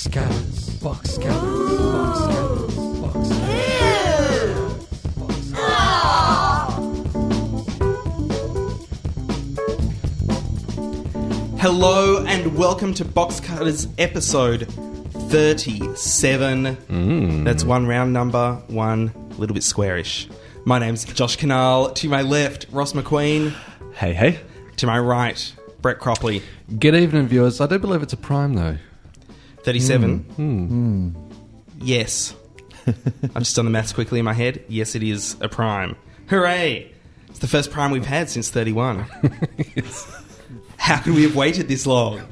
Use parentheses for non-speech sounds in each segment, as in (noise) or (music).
Box cutters. Box cutters. Box cutters. Box cutters. Hello and welcome to Box Cutters episode 37. Mm. That's one round number, one little bit squarish. My name's Josh Kinal. To my left, Ross McQueen. Hey, hey. To my right, Brett Cropley. Good evening, viewers. I do believe it's a prime, though. 37. Hmm. Hmm. Yes. (laughs) I've just done the maths quickly in my head. Yes, it is a prime. Hooray! It's the first prime we've had since 31. (laughs) How could we have waited this long?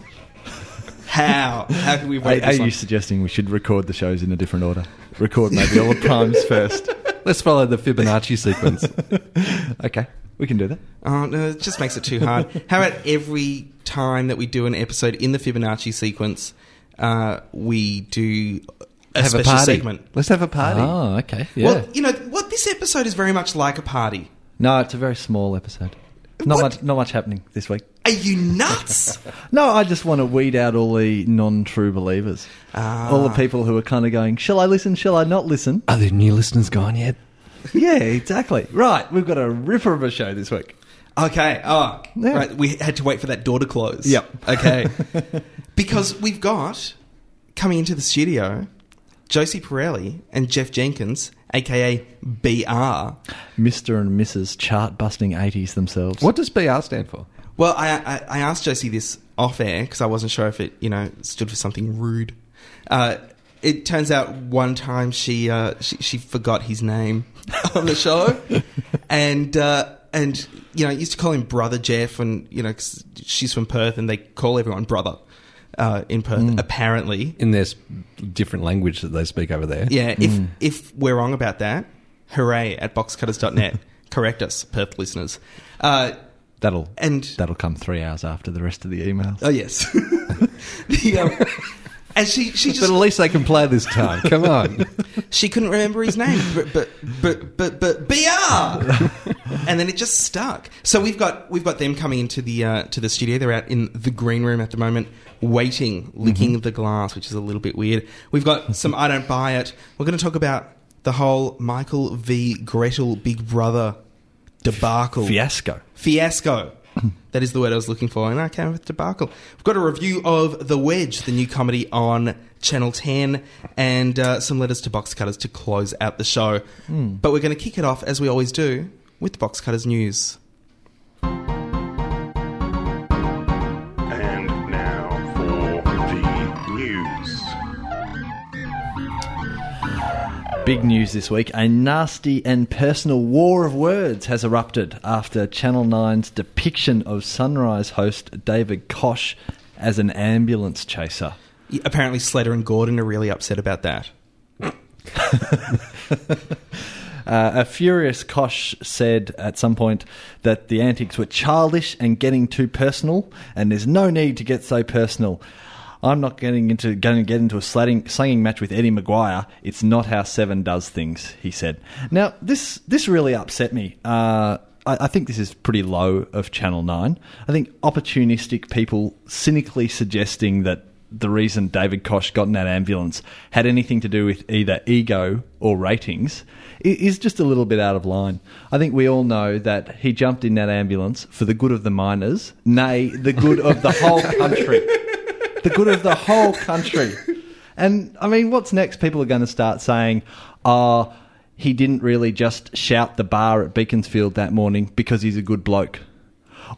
How? How could we have Are, are you suggesting we should record the shows in a different order? Record maybe all the primes first. Let's follow the Fibonacci sequence. (laughs) Okay, we can do that. Oh, no, it just makes it too hard. How about every time that we do an episode in the Fibonacci sequence, uh, we do a have a special party. segment? Let's have a party. Oh, okay. Yeah. Well, you know what? This episode is very much like a party. No, it's a very small episode. Not What? much, not much happening this week. Are you nuts? (laughs) No, I just want to weed out all the non-true believers, Ah. all the people who are kind of going, "Shall I listen? Shall I not listen?" Are the new listeners gone yet? yeah, exactly. Right, we've got a ripper of a show this week. Okay. Oh, Yeah. right. We had to wait for that door to close. Yep. Okay. (laughs) because we've got coming into the studio Josie Pirelli and Jeff Jenkins, aka BR. Mister and Mrs. Chart-busting eighties themselves. What does BR stand for? Well, I, I, I asked Josie this off air because I wasn't sure if it, you know, stood for something rude. Uh, it turns out one time she, uh, she she forgot his name (laughs) on the show, (laughs) and uh, and you know I used to call him brother Jeff, and you know 'cause she's from Perth, and they call everyone brother uh, in Perth. Apparently, In their s- different language that they speak over there. yeah. If if we're wrong about that, hooray at boxcutters.net. (laughs) Correct us, Perth listeners. Uh, That'll and that'll come three hours after the rest of the emails. Oh yes. (laughs) the, um, and she she But at least they can play this time. Come on. (laughs) she couldn't remember his name, but but but but but BR, and then it just stuck. So we've got we've got them coming into the uh, to the studio. They're out in the green room at the moment, waiting, licking the glass, which is a little bit weird. We've got some I don't buy it. We're going to talk about the whole Michael v Gretel Big Brother debacle Fiasco. fiasco. (clears throat) that is the word I was looking for, and I came with debacle. We've got a review of The Wedge, the new comedy on Channel 10, and uh, some letters to box cutters to close out the show. But we're going to kick it off, as we always do, with the box cutters news. Big news this week. A nasty and personal war of words has erupted after Channel 9's depiction of Sunrise host David Koch as an ambulance chaser. Apparently, Slater and Gordon are really upset about that. (laughs) Uh, a furious Koch said at some point that the antics were childish and getting too personal, and there's no need to get so personal. I'm not getting into going to get into a slanging, slanging match with Eddie McGuire. It's not how Seven does things, he said. Now this this really upset me. Uh, I, I think this is pretty low of Channel Nine. I think opportunistic people cynically suggesting that the reason David Koch got in that ambulance had anything to do with either ego or ratings is just a little bit out of line. I think we all know that he jumped in that ambulance for the good of the miners, nay, the good of the whole country. (laughs) the good of the whole country. And I mean, what's next? People are going to start saying, oh, he didn't really just shout the bar at Beaconsfield that morning because he's a good bloke.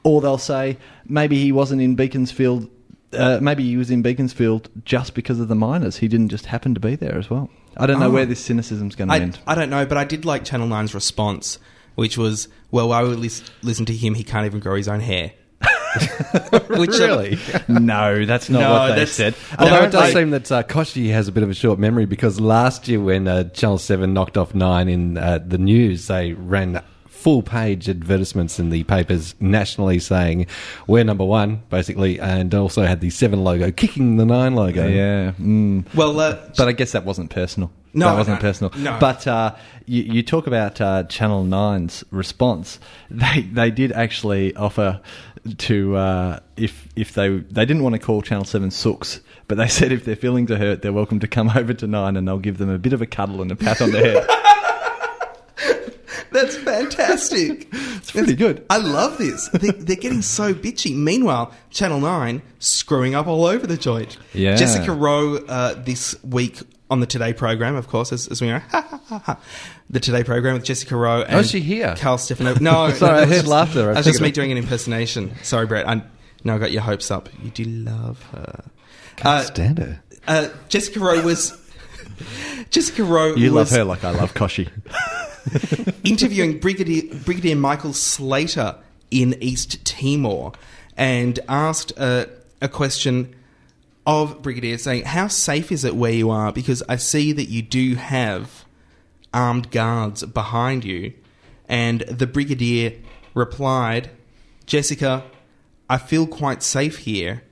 Or they'll say, maybe he wasn't in Beaconsfield, uh, maybe he was in Beaconsfield just because of the miners. He didn't just happen to be there as well. I don't know Oh. where this cynicism's going to end. I don't know, but I did like Channel 9's response, which was, well, why would we listen to him? He can't even grow his own hair. (laughs) which, uh, really? no, that's not No, what they that's- said. Although it does Apparently- seem that uh, Kochie has a bit of a short memory because last year when uh, Channel 7 knocked off 9 in uh, the news, they ran full page advertisements in the papers nationally saying, we're number one, basically, and also had the 7 logo kicking the 9 logo. Yeah. Mm. well, uh, But I guess that wasn't personal. No, that wasn't no, personal. no. But uh, you, you talk about uh, Channel 9's response. (laughs) They they did actually offer to uh, if if they they didn't want to call Channel 7 Sooks, But they (laughs) said if their feelings are hurt, they're welcome to come (laughs) over to Nine and they'll give them a bit of a cuddle and a pat on the head. (laughs) That's fantastic. It's pretty good. I love this. They, they're getting so bitchy. Meanwhile, Channel 9 screwing up all over the joint. Yeah. Jessica Rowe uh, this week on the Today program, of course, as, as we know. (laughs) the Today program with Jessica Rowe. And Oh, she here? Carl Stefano. No, (laughs) Sorry, no, I heard just- laughter. I was just me doing an impersonation. Sorry, Brett. I, no, I got your hopes up. You do love her. Can't Uh, stand her. uh, Jessica Rowe was. (laughs) Jessica Rowe You love her like I love Kochie. interviewing Brigadier, Brigadier Michael Slater in East Timor and asked uh, a question of Brigadier saying, How safe is it where you are? Because I see that you do have armed guards behind you. And the Brigadier replied, Jessica, I feel quite safe here,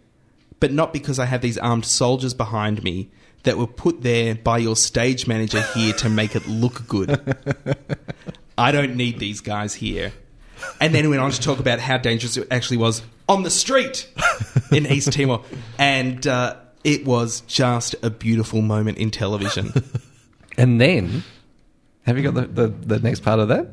but not because I have these armed soldiers behind me that were put there by your stage manager here to make it look good. (laughs) I don't need these guys here. And then he went on to talk about how dangerous it actually was on the street in (laughs) East Timor. And uh, it was just a beautiful moment in television. (laughs) And then, have you got the, the, the next part of that?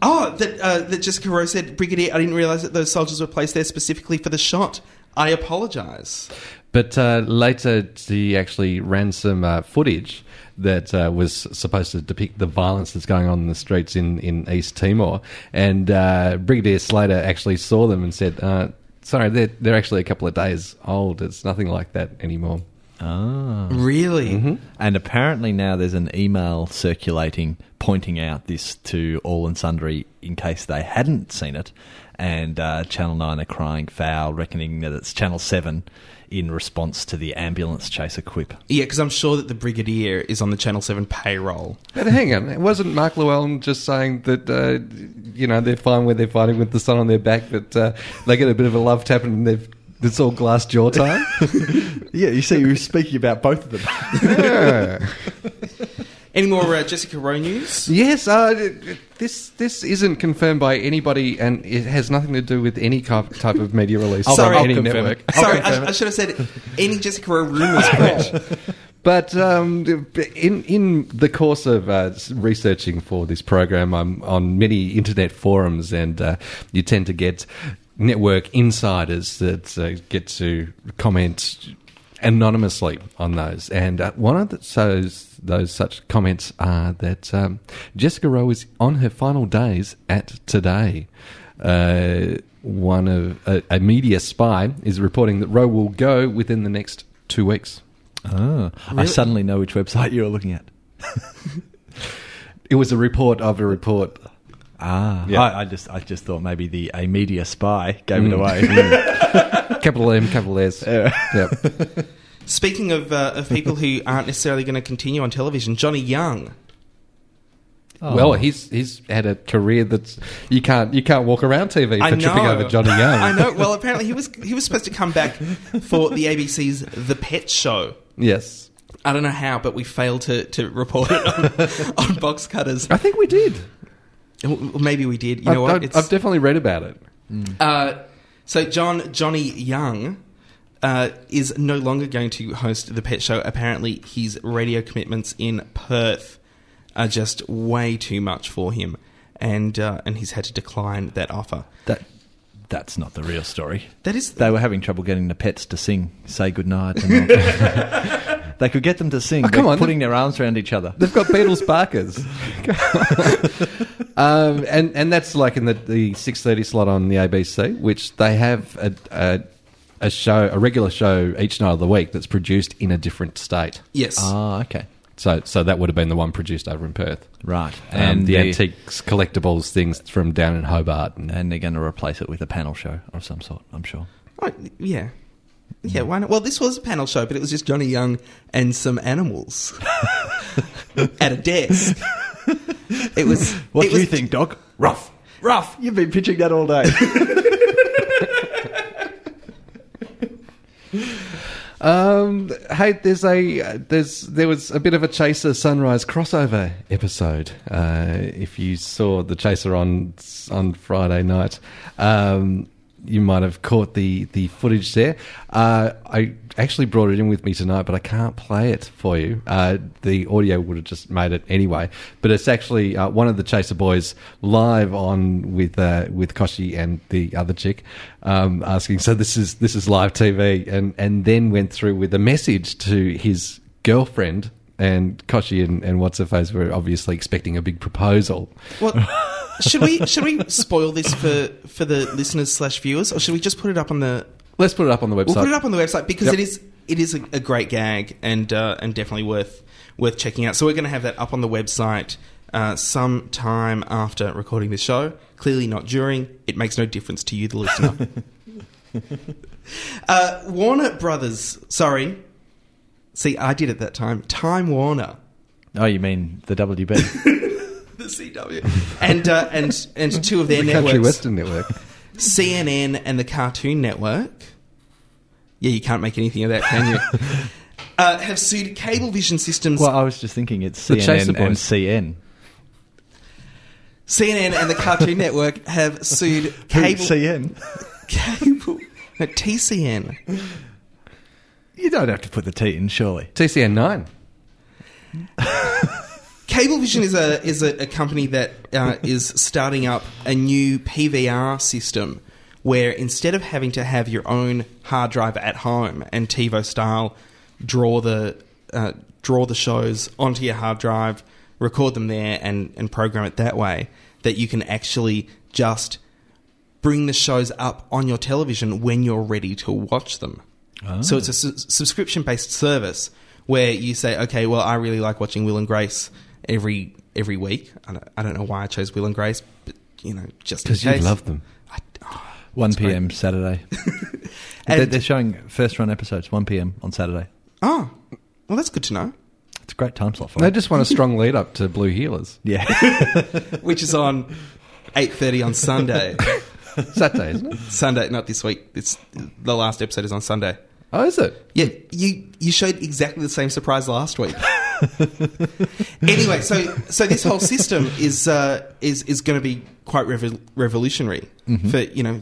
Oh, that, uh, that Jessica Rose said, Brigadier, I didn't realise that those soldiers were placed there specifically for the shot. I apologise. But uh, later, he actually ran some uh, footage that uh, was supposed to depict the violence that's going on in the streets in, in East Timor. And uh, Brigadier Slater actually saw them and said, uh, Sorry, they're, they're actually a couple of days old. It's nothing like that anymore. Ah. Really? And apparently now there's an email circulating pointing out this to all and sundry in case they hadn't seen it. And uh, Channel 9 are crying foul, reckoning that it's Channel 7 in response to the ambulance chaser quip. Yeah, because I'm sure that the Brigadier is on the Channel 7 payroll. But hang on, it wasn't Mark Llewellyn just saying that, uh, you know, they're fine where they're fighting with the sun on their back, but uh, they get a bit of a love tap and they've, it's all glass jaw time? (laughs) Yeah, you see, we were speaking about both of them. yeah. (laughs) Any more uh, Jessica Rowe news? Yes, uh, this this isn't confirmed by anybody, and it has nothing to do with any type of media release Sorry, I'll any network. Sorry, I, I should have said any Jessica Rowe rumours, (laughs) But um, in in the course of uh, researching for this program, I'm on many internet forums, and uh, you tend to get network insiders that uh, get to comment anonymously on those. And uh, one of the, those those such comments are that um, Jessica Rowe is on her final days at today. Uh, one of a, a media spy is reporting that Rowe will go within the next two weeks. Ah, I suddenly know which website you're looking at. (laughs) It was a report of a report. Ah, Yeah. I, I just I just thought maybe the a media spy gave it Mm. away. (laughs) Capital M, capital S. (laughs) Yeah. Yep. Speaking of, uh, of people who (laughs) aren't necessarily going to continue on television, Johnny Young. Oh. Well, he's he's had a career that's you can't you can't walk around TV for tripping over Johnny Young. I know. Well, (laughs) apparently he was he was supposed to come back for the ABC's The Pet Show. Yes, I don't know how, but we failed to, to report it on, (laughs) on box cutters. I think we did. Well, Maybe we did. You know I've, what? I've, I've definitely read about it. Uh, so John Johnny Young uh, is no longer going to host the Pet Show. Apparently, his radio commitments in Perth are just way too much for him, and uh, and he's had to decline that offer. that that's not the real story. That is They were having trouble getting the pets to sing "Say Goodnight." And (laughs) they could get them to sing. Oh, come on. putting their arms around each other. They've got Beatles Barkers. (laughs) um, and and that's like in the the six thirty slot on the ABC, which they have a, a a show, a regular show each night of the week that's produced in a different state. yes. Ah, okay, So so that would have been the one produced over in Perth. right. and the they- antiques, collectibles, things from down in Hobart. And, and they're going to replace it with a panel show of some sort. I'm sure. Oh, yeah. Yeah, why not? Well, this was a panel show, but it was just Johnny Young and some animals (laughs) at a desk. It was. What it do you think, Doc? Rough, rough. You've been pitching that all day. (laughs) um, hey, there's a there's there was a bit of a Chaser Sunrise crossover episode. Uh, if you saw the Chaser on on Friday night, um, you might have caught the, the footage there. Uh, I actually brought it in with me tonight, but I can't play it for you. Uh, the audio would have just made it anyway. But it's actually uh, one of the Chaser boys live on with uh, with Kochie and the other chick um, asking. So this is this is live TV, and and then went through with a message to his girlfriend. And Kochie and, and what's her face were obviously expecting a big proposal. Well, (laughs) should we should we spoil this for for the listeners slash viewers, or should we just put it up on the? Let's put it up on the website. We'll put it up on the website because Yep. it is it is a, a great gag and uh, and definitely worth worth checking out. So we're going to have that up on the website uh, some time after recording this show. Clearly not during. It makes no difference to you, the listener. (laughs) uh, Warner Brothers. Sorry. See, I did it that time. Time Warner. Oh, you mean the WB? (laughs) the CW, and uh, and and two of their the Country Western Network. CNN and the Cartoon Network. Yeah, you can't make anything of that, can you? (laughs) uh, have sued Cablevision Systems, well, I was just thinking it's The Chaser CNN and CN. CNN and the Cartoon (laughs) Network have sued Who, Cable. CN? Cable. No, TCN. You don't have to put the T in, surely. TCN 9. (laughs) Cablevision is a is a, a company that uh, is starting up a new PVR system where instead of having to have your own hard drive at home and TiVo style draw the uh, draw the shows onto your hard drive, record them there, and and program it that way, that you can actually just bring the shows up on your television when you're ready to watch them. So it's a su- subscription based service where you say, okay, well, I really like watching Will and Grace every every week. I don't, I don't know why I chose Will and Grace, but you know, just in Because you love them. I, oh, 1 that's great. p.m. Saturday. (laughs) And- they're, they're showing first run episodes 1 p.m. on Saturday. Oh, well, that's good to know. It's a great time slot for They it. just want a strong lead up to Blue Heelers. (laughs) Yeah. (laughs) Which is on eight thirty on Sunday. Saturday, isn't it? Sunday, not this week. It's the last episode is on Sunday. Oh, is it? Yeah, you you showed exactly the same surprise last week. (laughs) anyway, so so this whole system is uh, is is going to be quite revo- revolutionary. For you know,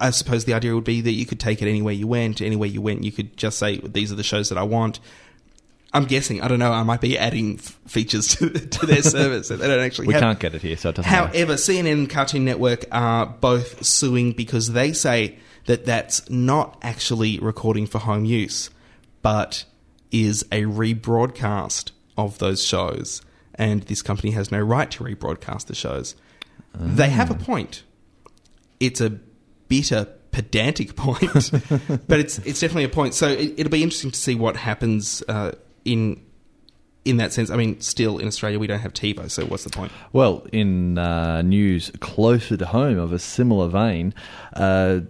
I suppose the idea would be that you could take it anywhere you went. Anywhere you went, you could just say these are the shows that I want. I'm guessing. I don't know. I might be adding f- features to, to their service that they don't actually. we have. can't get it here, so it doesn't matter. However, CNN and Cartoon Network are both suing because they say that that's not actually recording for home use, but is a rebroadcast of those shows, and this company has no right to rebroadcast the shows. They have a point. It's a bitter, pedantic (laughs) point, but it's it's definitely a point. So it, it'll be interesting to see what happens uh, in in that sense. I mean, still in Australia we don't have TiVo, so what's the point? Well, in uh, news closer to home of a similar vein, uh,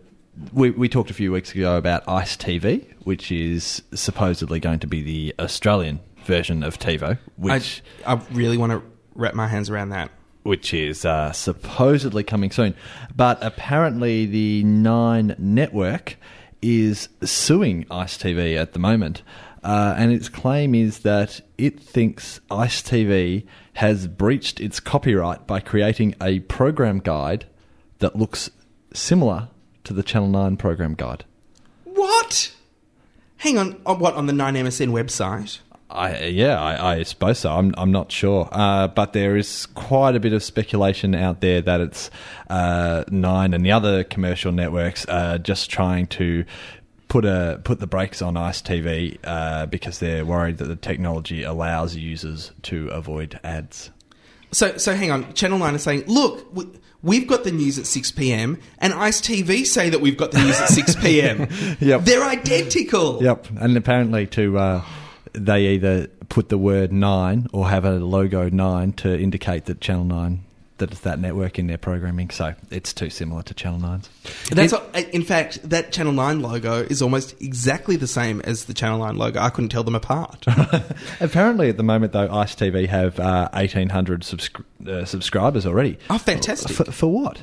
we, we talked a few weeks ago about Ice TV, which is supposedly going to be the Australian version of TiVo, which I, I really want to wrap my hands around that. which is uh, supposedly coming soon. But apparently, the Nine Network is suing Ice TV at the moment. Uh, and its claim is that it thinks Ice TV has breached its copyright by creating a program guide that looks similar to the Channel 9 program guide. What? Hang on, on what on the 9MSN website? I, yeah, I, I suppose so. I'm, I'm not sure. Uh, but there is quite a bit of speculation out there that it's uh, Nine and the other commercial networks uh, just trying to put a put the brakes on Ice TV uh, because they're worried that the technology allows users to avoid ads. So, so hang on. Channel Nine is saying, look, we've got the news at six PM, and Ice TV say that we've got the news at six (laughs) PM. Yep. they're identical. Yep, and apparently to uh, they either put the word nine or have a logo nine to indicate that Channel Nine that it's that network in their programming. So it's too similar to Channel 9's. That's what, in fact, that Channel Nine logo is almost exactly the same as the Channel Nine logo. I couldn't tell them apart. (laughs) Apparently, at the moment, though, Ice TV have uh, 1,800 subscri- uh, subscribers already. Oh, fantastic! For, for what?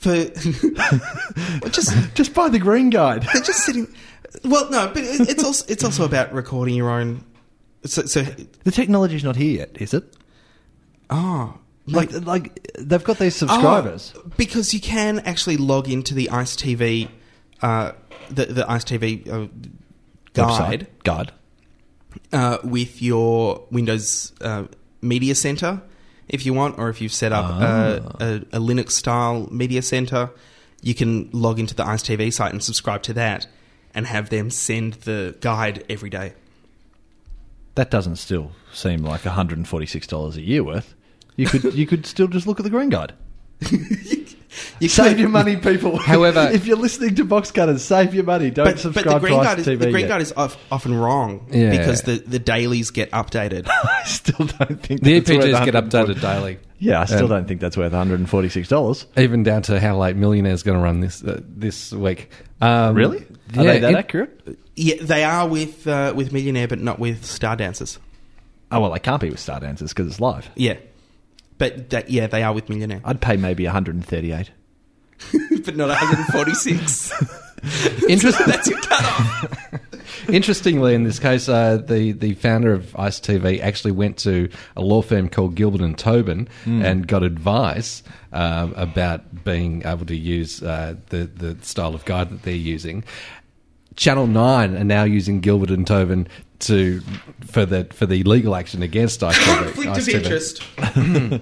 For (laughs) (laughs) just Just buy the green guide. they're just sitting. Well, no, but it's also it's also about recording your own. So, so the technology's not here yet, is it? oh, Like, like they've got these subscribers. Oh, because you can actually log into the Ice TV, uh, the the Ice TV uh, guide Website. guide. uh, with your Windows uh, Media Center, if you want, or if you've set up a, a, a Linux style media center, you can log into the Ice TV site and subscribe to that, and have them send the guide every day. That doesn't still seem like one hundred and forty six dollars a year worth. You could you could still just look at the Green Guide. (laughs) You Save could- your money, people. (laughs) However- (laughs) if you're listening to Box Cutters, save your money. Don't But, but subscribe the Green to Guide is, TV. the Green yet. Guide is of, often wrong Yeah. because the, the dailies get updated. I still don't think The that's worth EPGs get 140 updated daily. Yeah, I still Um, don't think that's worth one hundred and forty six dollars. Even down to how late Millionaire's going to run this uh, this week. Um, Really? Yeah, Are they that it- accurate? yeah, they are with uh, with Millionaire, but not with Star Dancers. Oh well, they can't be with Star Dancers because it's live. Yeah, but that, yeah, they are with Millionaire, I'd pay maybe one hundred and thirty eight. (laughs) but not 146. (laughs) Interest- (laughs) That's your cutoff. Interestingly, in this case, uh, the the founder of Ice TV actually went to a law firm called Gilbert and Tobin and got advice um, about being able to use uh, the the style of guide that they're using. Channel Nine are now using Gilbert and Tobin to for the for the legal action against (laughs) Ice TV. Conflict of TV. interest.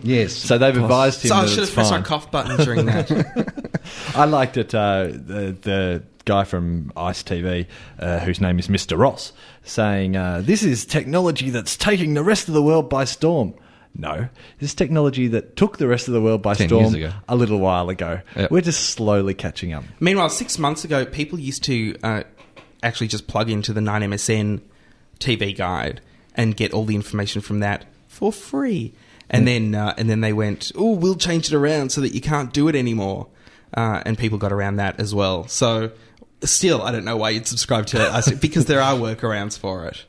(laughs) Yes. So they've advised him So I should have pressed my fine. cough button during that. (laughs) I liked it. Uh, the the guy from Ice TV, uh, whose name is Mr. Ross, saying, uh, "This is technology that's taking the rest of the world by storm." No, this is technology that took the rest of the world by 10 storm a little while ago. Yep. We're just slowly catching up. Meanwhile, six months ago, people used to uh, actually just plug into the 9MSN TV guide and get all the information from that for free. And then, uh, and then they went, "Oh, we'll change it around so that you can't do it anymore." Uh, and people got around that as well. So, still, I don't know why you'd subscribe to us (laughs) because there are workarounds for it.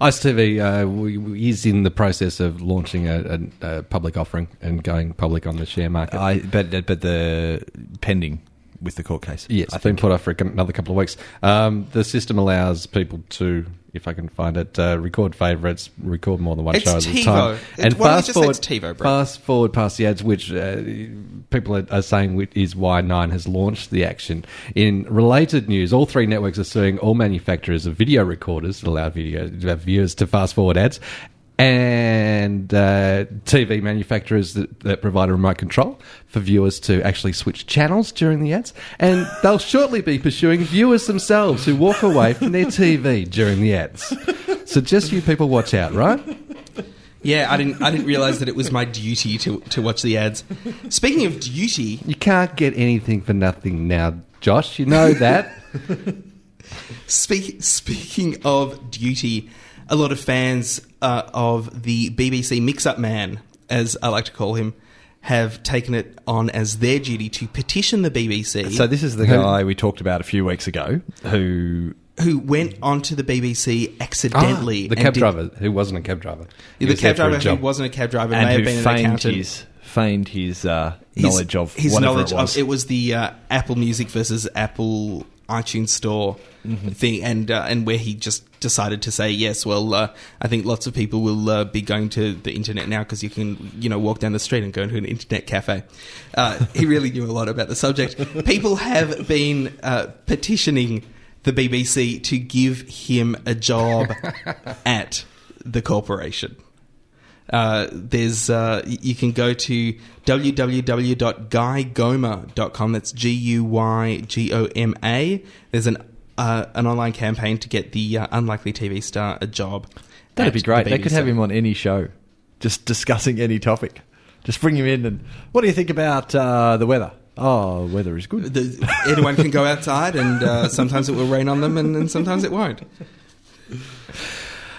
Ice TV uh, we, we- is in the process of launching a, a, a public offering and going public on the share market. I but but the pending with the court case. Yes, it's been put off for another couple of weeks. Um, the system allows people to, if I can find it, uh, record favourites, record more than one It's show at a time, It- and why don't you fast forward, TiVo, fast forward past the ads, which uh, people are, are saying is why Nine has launched the action. In related news, all three networks are suing all manufacturers of video recorders that allow video uh, viewers to fast forward ads. And uh, TV manufacturers that, that provide a remote control for viewers to actually switch channels during the ads. And they'll shortly be pursuing viewers themselves who walk away from their TV during the ads. So just you people watch out, right? Yeah, I didn't. I didn't realize that it was my duty to to watch the ads. Speaking of duty, You can't get anything for nothing now, Josh. You know that. (laughs) Speak, speaking of duty, a lot of fans uh, of the BBC Mix Up Man, as I like to call him, have taken it on as their duty to petition the BBC, So this is the guy we talked about a few weeks ago who who went onto the BBC accidentally. Ah, the cab did- driver who wasn't a cab driver. He The cab driver who wasn't a cab driver and may have who been an feigned accountant. his feigned his, uh, His- knowledge of his whatever knowledge it was. of it was the uh, Apple Music versus Apple iTunes Store Mm-hmm. thing, and uh, and where he just decided to say yes. Well, uh, I think lots of people will uh, be going to the internet now because you can you know walk down the street and go to an internet cafe. Uh, he really knew a lot about the subject. People have been uh, petitioning the BBC to give him a job (laughs) at the corporation. Uh, there's uh, you can go to www.guygoma.com. That's G U Y G O M A. There's an uh, an online campaign to get the uh, unlikely TV star a job. That'd be great. the They could have him on any show, just discussing any topic. Just bring him in and what do you think about uh, the weather? Oh, weather is good. The, anyone can go outside, and uh, sometimes it will rain on them, and, and sometimes it won't.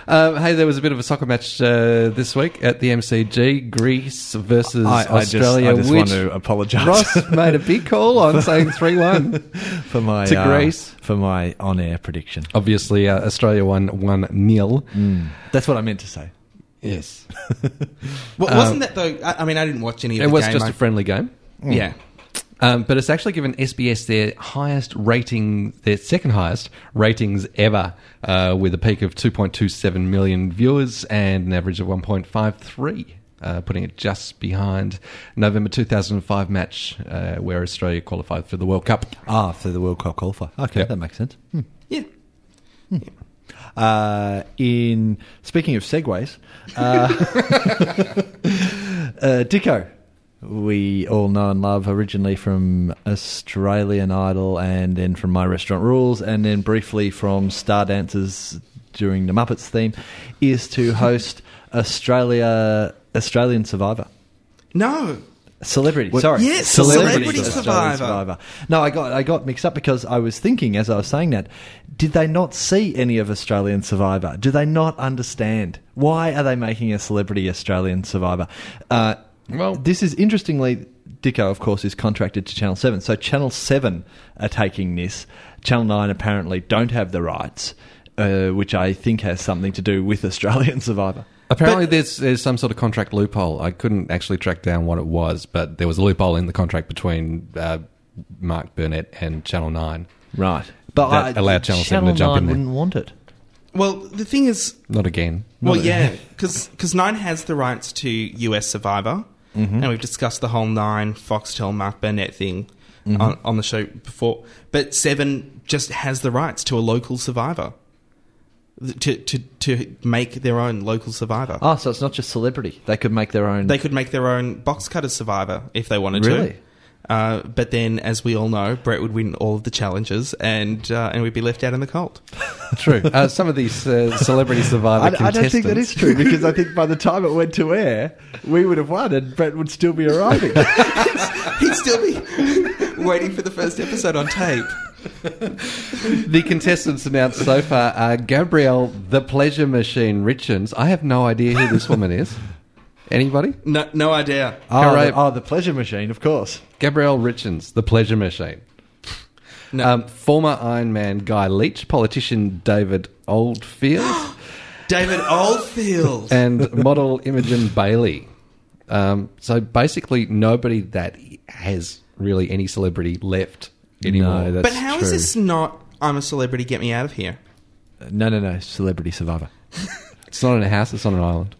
Uh, hey, there was a bit of a soccer match uh, this week at the MCG. Greece versus I, I just, Australia. I just want to apologise Ross made a big call on (laughs) saying three one. (laughs) for my to uh, Greece. for my on-air prediction. Obviously, uh, Australia won one nil. That's what I meant to say. Yes, (laughs) Well, wasn't that though? I, I mean, I didn't watch any of the it the was game. just I- a friendly game. yeah. Um, but it's actually given SBS their highest rating, their second highest ratings ever, uh, with a peak of 2.27 million viewers and an average of 1.53. uh, putting it just behind November 2005 match uh, where Australia qualified for the World Cup. Ah, for the World Cup qualifier. Okay, Yep. that makes sense. Hmm. Yeah. Uh, in speaking of segues, uh, (laughs) uh, Dicko, we all know and love originally from Australian Idol, and then from My Restaurant Rules, and then briefly from Star Dancers during the Muppets theme, is to (laughs) host Australia Australian Survivor. No. Celebrity, What- sorry, Yes, Celebrity Australian Survivor. No, I got I got mixed up because I was thinking as I was saying that, did they not see any of Australian Survivor? Do they not understand why are they making a celebrity Australian Survivor? Uh, Well- this is interestingly. Dicko, of course, is contracted to Channel 7. So Channel 7 are taking this. Channel 9 apparently don't have the rights, uh, which I think has something to do with (laughs) Australian Survivor. Apparently, there's, there's some sort of contract loophole. I couldn't actually track down what it was, but there was a loophole in the contract between uh, Mark Burnett and Channel 9. Right. But That allowed Channel 7 to jump in there. wouldn't want it. Well, the thing is, Not again. well, Not- yeah, because Nine has the rights to US Survivor, Mm-hmm. and we've discussed the whole Nine Foxtel Mark Burnett thing mm-hmm. on, on the show before. But Seven just has the rights to a local Survivor. To, to, to make their own local survivor. Oh, so it's not just celebrity. They could make their own. They could make their own box cutter survivor if they wanted Really? to. Uh, but then, as we all know, Brett would win all of the challenges, and uh, and we'd be left out in the cold. (laughs) True. Uh, some of these uh, celebrity survivor I, I don't think that is true because I think by the time it went to air, we would have won and Brett would still be arriving. (laughs) He'd still be waiting for the first episode on tape. The contestants announced so far are Gabrielle the Pleasure Machine Richens. I have no idea who this woman is. (laughs) Anybody? No, no idea. oh, Hooray. the, oh, the pleasure machine, of course. Gabrielle Richens, the Pleasure Machine. No. Um, former Iron Man Guy Leach, politician David Oldfield, (gasps) David Oldfield. (laughs) and model Imogen Bailey. Um, so basically, nobody that has really any celebrity left anymore. No, that's but how is true. this not? I'm a celebrity. Get me out of here. No, no, no. Celebrity Survivor. (laughs) it's not in a house; it's on an island.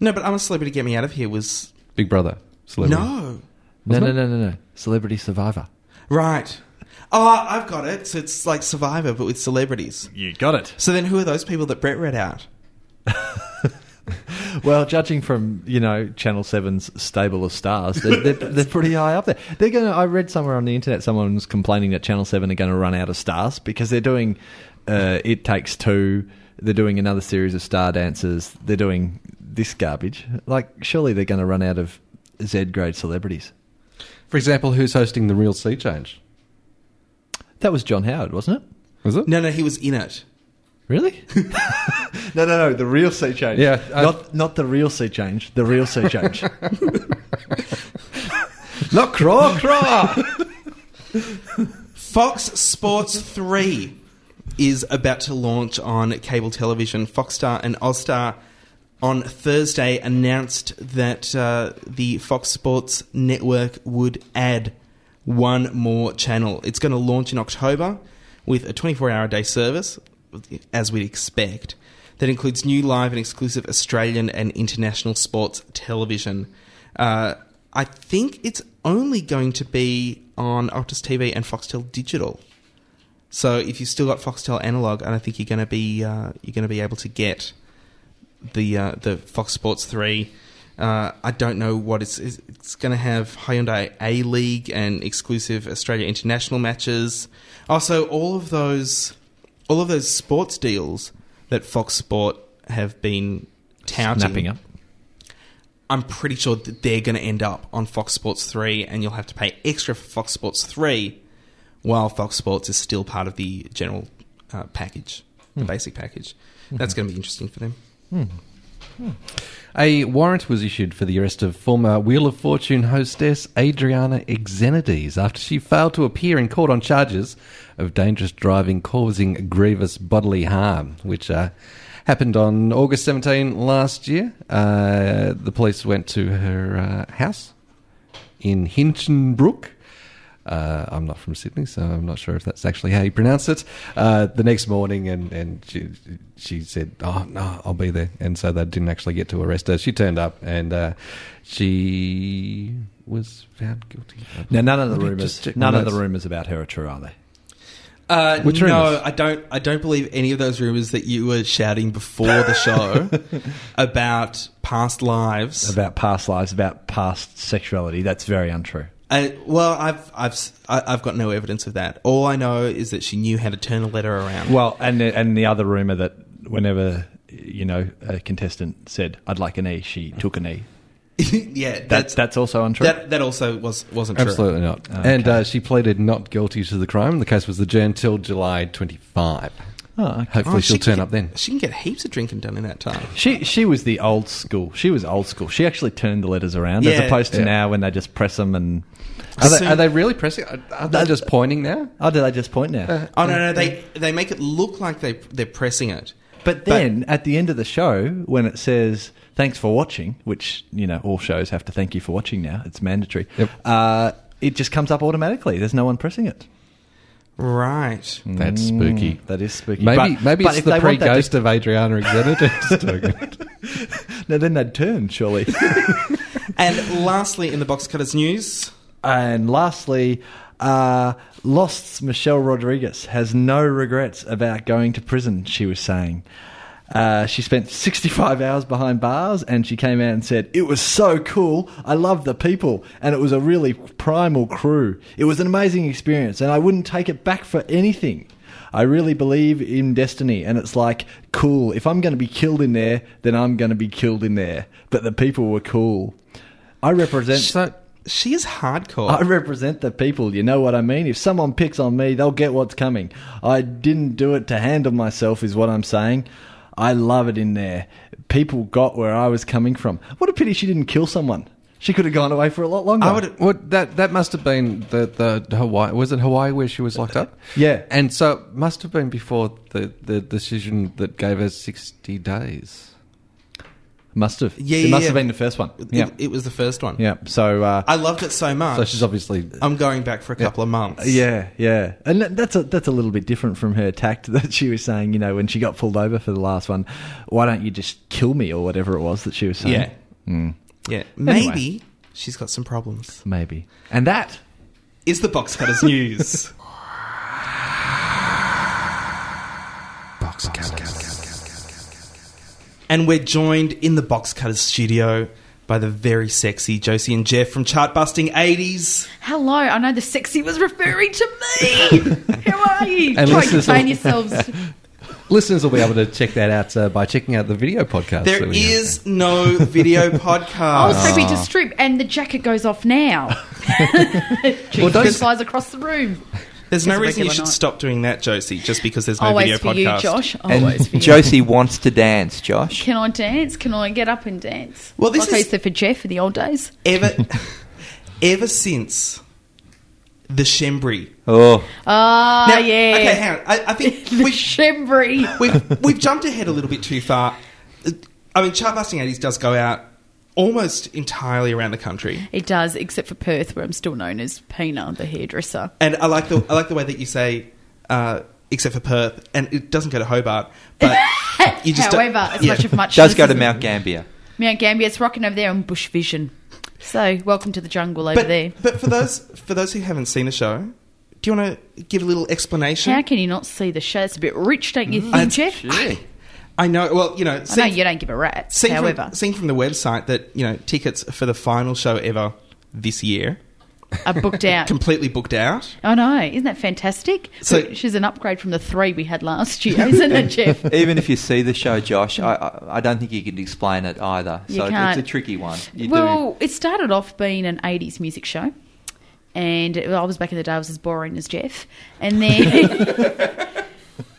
No, but I'm a celebrity. Get me out of here was Big Brother celebrity. no. No, no, no, no, no. Celebrity Survivor. Right. Oh, I've got it. So it's like Survivor, but with celebrities. You got it. So then, who are those people that Brett read out? (laughs) Well, judging from you know Channel 7's stable of stars, they're, they're, (laughs) they're pretty high up there. They're going. to I read somewhere on the internet someone was complaining that Channel 7 are going to run out of stars because they're doing uh, It Takes Two. They're doing another series of Star Dancers. They're doing this garbage. Like, surely they're going to run out of Z grade celebrities. For example, who's hosting the Real Sea Change? That was John Howard, wasn't it? Was it? No, no, he was in it. Really? (laughs) no, no, no. The real sea change. Yeah, I- not not the real sea change. The real sea change. (laughs) Not Craw Craw. (laughs) Fox Sports 3 is about to launch on cable television. Foxstar and Austar on Thursday announced that uh, the Fox Sports network would add one more channel. It's going to launch in October with a 24 hour a day service, as we'd expect, that includes new live and exclusive Australian and international sports television. Uh, I think it's only going to be on Optus TV and Foxtel Digital. So if you've still got Foxtel analog, I don't think you're going to be uh, you're going to be able to get the uh, the Fox Sports three. Uh, I don't know what it's it's- it's going to have Hyundai A League and exclusive Australia international matches. Also, all of those all of those sports deals that Fox Sport have been touting. Snapping up. I'm pretty sure that they're going to end up on Fox Sports 3, and you'll have to pay extra for Fox Sports 3, while Fox Sports is still part of the general uh, package, the basic package. That's going to be interesting for them. A warrant was issued for the arrest of former Wheel of Fortune hostess Adriana Xenides after she failed to appear in court on charges of dangerous driving causing grievous bodily harm, which uh, happened on August 17 last year. Uh, the police went to her uh, house in Hinchinbrook. Uh, I'm not from Sydney, so I'm not sure if that's actually how you pronounce it. Uh, the next morning, and, and she, she said, "Oh no, I'll be there," and so they didn't actually get to arrest her. She turned up, and uh, she was found guilty. Now, none of the rumors, just check my none of the rumors about her are true, are they? Uh, Which no, rumours? I don't. I don't believe any of those rumors that you were shouting before the show (laughs) about past lives. About past lives, about past sexuality. That's very untrue. Uh, well, I've I've s- I- I've got no evidence of that. All I know is that she knew how to turn a letter around. Well, and the, and the other rumor that whenever you know a contestant said, "I'd like an E," she took an E. (laughs) yeah, That's that's that's also untrue. that. That also was wasn't true. Absolutely not. And uh, she pleaded not guilty to the crime. The case was adjourned till July 25. Oh, okay. Hopefully, Oh, she'll she turn can up then. She can get heaps of drinking done in that time. She she was the old school. She was old school. She actually turned the letters around as opposed to Yeah. now when they just press them and. Are they, Soon- are they really pressing? Are, are they just pointing now? Oh, do they just point now? Oh no, no, they they make it look like they they're pressing it. But then at the end of the show, when it says "Thanks for watching," which you know all shows have to thank you for watching now, it's mandatory. Yep. Uh, it just comes up automatically. There's no one pressing it. Right. That's spooky. That is spooky. Maybe But- maybe but it's the they want that to- pre-ghost of Adriana Exeter doing (laughs) it. (laughs) No, then they'd turn surely. (laughs) And lastly, in the box cutters news, And lastly, uh, Lost's Michelle Rodriguez has no regrets about going to prison, she was saying. Uh, she spent 65 hours behind bars and she came out and said, It was so cool. I love the people. And it was a really primal crew. It was an amazing experience and I wouldn't take it back for anything. I really believe in destiny and it's like, cool. If I'm going to be killed in there, then I'm going to be killed in there. But the people were cool. I represent. so she is hardcore. I represent the people, you know what I mean? If someone picks on me, they'll get what's coming. I didn't do it to handle myself, is what I'm saying. I love it in there. People got where I was coming from. What a pity she didn't kill someone. She could have gone away for a lot longer. I would. That that must have been the the Hawaii. Was it Hawaii where she was locked up? (laughs) Yeah. and so it must have been before the the decision that gave her sixty days. Must have. Yeah, it yeah, must yeah. have been the first one. It, Yeah. it was the first one. Yeah. So, uh, I loved it so much. So she's obviously I'm going back for a couple of months. Yeah, yeah, and that- that's a that's a little bit different from her tact (laughs) that she was saying. You know, when she got pulled over for the last one, why don't you just kill me or whatever it was that she was saying? Yeah. Mm, Yeah. Maybe she's got some problems. maybe. And that Is the box cutters news? (laughs) and we're joined in the box cutters studio by the very sexy Josie and Jeff from Chartbusting 80s. Hello, I know the sexy was referring to me. (laughs) How are you? And Try listeners to contain will- yourselves. (laughs) listeners will be able to check that out uh, by checking out the video podcast. There is have. no (laughs) video podcast. I was hoping to strip, and the jacket goes off now. Juice don't- flies across the room. There's no reason you should night. stop doing that, Josie, just because there's no Always video for podcast. you, Josh. And Always for you. Josie wants to dance, Josh. Can I dance? Can I get up and dance? Well, this like I is- used to for Jeff in the old days. Ever, (laughs) (laughs) ever since the Shembri. Oh, Ah, Now- yeah. Okay, hang on. I, I think (laughs) the we've, Shembri. we've we've jumped ahead a little bit too far. I mean, Chartbusting 80s does go out almost entirely around the country, It does, except for Perth, where I'm still known as Pina, the hairdresser. and I like the I like the way that you say, uh, except for Perth, and it doesn't go to Hobart, but (laughs) you just However, as yeah. much of much (laughs) does go to Mount Gambier. Mount Gambier. It's rocking over there on Bush Vision. So, welcome to the jungle over But, there. but for those for those who haven't seen the show, do you want to give a little explanation? How can you not see the show? It's a bit rich, don't you think, I- Jeff? I I know. Well, you know, I know you don't give a rat. Seen However, from, seen from the website that you know tickets for the final show ever this year are booked (laughs) out. completely booked out. I know, isn't that fantastic? So- Which is an upgrade from the three we had last year, (laughs) isn't it, Jeff? (laughs) Even if you see the show, Josh, I, I, I don't think you can explain it either. You so it's can't. it's a tricky one. You well, it started off being an 80s music show. And it- I was back in the day, I was as boring as Jeff. And then.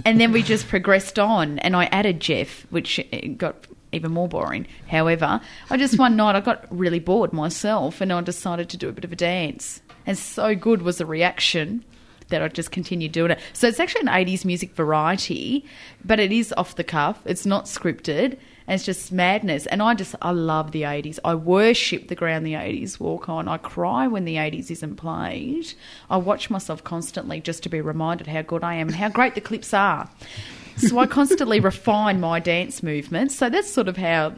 And then we just progressed on, and I added Jeff, which uh, got even more boring. However, I just one night I got really bored myself, and I decided to do a bit of a dance. And so good was the reaction that I just continued doing it. So it's actually an 80s music variety, but it is off the cuff. It's not scripted. And it's just madness. And I just I love the eighties. I worship the ground the eighties walk on. I cry when the eighties isn't played. I watch myself constantly just to be reminded how good I am and how great the clips are. So I constantly (laughs) refine my dance movements. So that's sort of how.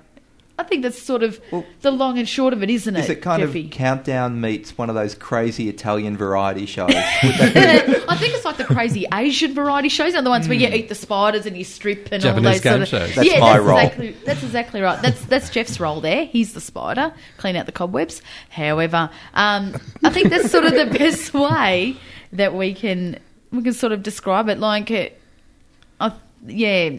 I think that's sort of Well, the long and short of it, isn't it? Is it kind Jeffy? of countdown meets one of those crazy Italian variety shows? (laughs) Would that be- (laughs) I think it's like the crazy Asian variety shows, and the ones where you eat the spiders and you strip and all Japanese those sort of. shows. That's yeah, my that's role. Exactly, that's exactly right. That's that's Jeff's role there. He's the spider, clean out the cobwebs. However, um, I think that's sort of the (laughs) best way that we can we can sort of describe it. Like, uh, I, yeah,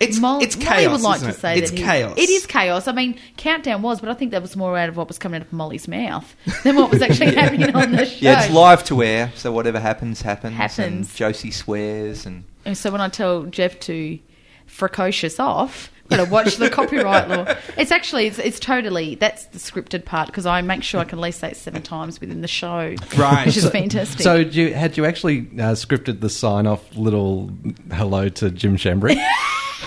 It's- Molly, it's Molly chaos, would like to it? say It's that he- chaos. It is chaos. I mean, countdown was, but I think that was more out of what was coming out of Molly's mouth than what was (laughs) actually happening on the show. yeah, it's live to air, so whatever happens, happens. Happens. And Josie swears, and And so when I tell Jeff to precocious off, I've got to watch the (laughs) copyright law. It's actually it's, it's totally that's the scripted part because I make sure I can at least say it seven times within the show, Right. Which is fantastic. So, do you, had you actually uh, scripted the sign off little hello to Jim Schembri? (laughs)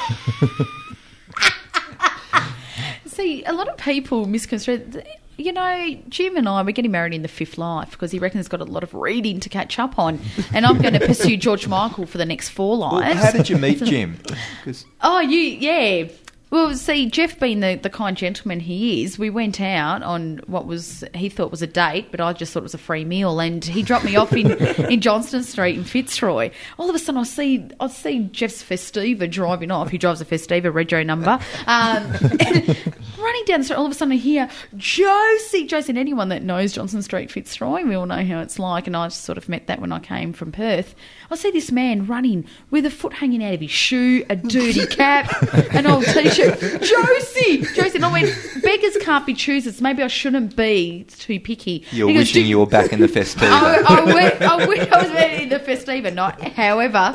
(laughs) See, a lot of people misconstrue. You know, Jim and I, we're getting married in the fifth life because he reckons he's got a lot of reading to catch up on. And I'm going to pursue George Michael for the next four well, lives. how did you meet (laughs) Jim? 'Cause- Oh, you, yeah. Well, see, Jeff being the, the kind gentleman he is, we went out on what was he thought was a date, but I just thought it was a free meal, and he dropped me off in, (laughs) in Johnston Street in Fitzroy. All of a sudden, I see I see Jeff's Festiva driving off. He drives a Festiva Rego number, um, (laughs) running down the street. All of a sudden, I hear Josie, Josie. And anyone that knows Johnston Street Fitzroy, we all know how it's like. And I sort of met that when I came from Perth. I see this man running with a foot hanging out of his shoe, a dirty (laughs) cap, an old t-shirt. Josie, Josie. And I went, beggars can't be choosers. Maybe I shouldn't be too picky. You're He goes, wishing "Do- you were back in the Festiva. (laughs) I, I, went, I, went, I was in the Festiva night. However,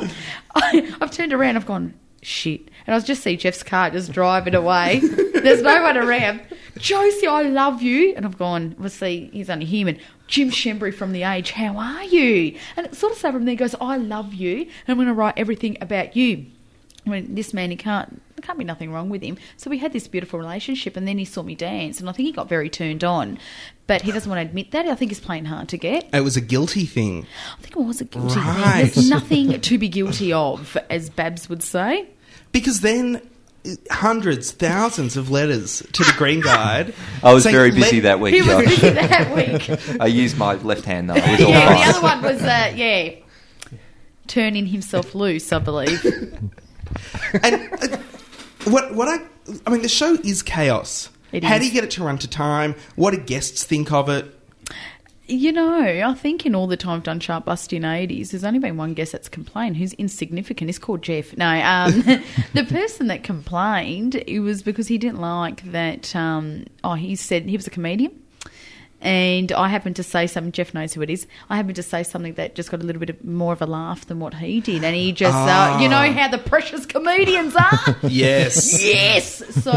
I, I've turned around. I've gone shit, and I was just see Jeff's car just driving away. There's no one around. Josie, I love you, and I've gone. Well, see, he's only human. Jim Schembri from The Age, how are you? And it sort of sat from there. Goes, I love you, and I'm going to write everything about you. I When this man, he can't, there can't be nothing wrong with him. So we had this beautiful relationship, and then he saw me dance, and I think he got very turned on. But he doesn't want to admit that. I think he's playing hard to get. It was a guilty thing. I think it was a guilty Right. thing. There's nothing to be guilty of, as Babs would say. Because then hundreds, thousands of letters to the Green Guide. (laughs) I was saying, very busy "Let- that week, He was Josh. busy that week. (laughs) I used my left hand though. It all yeah, the other one was, uh, yeah, turning himself loose, I believe. (laughs) And uh, what what I I mean, the show is chaos. It How is. do you get it to run to time? What do guests think of it? You know, I think in all the time I've done Chart Busting 80s, there's only been one guest that's complained who's insignificant. He's called Jeff. No, um, (laughs) the person that complained, it was because he didn't like that. Um, oh, he said he was a comedian. And I happened to say something, Jeff knows who it is. I happened to say something that just got a little bit of more of a laugh than what he did. And he just, uh, you know how the precious comedians are? (laughs) Yes. Yes. So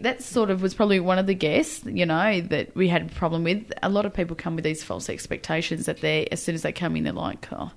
that sort of was probably one of the guests, you know, that we had a problem with. A lot of people come with these false expectations that they, as soon as they come in, they're like, oh,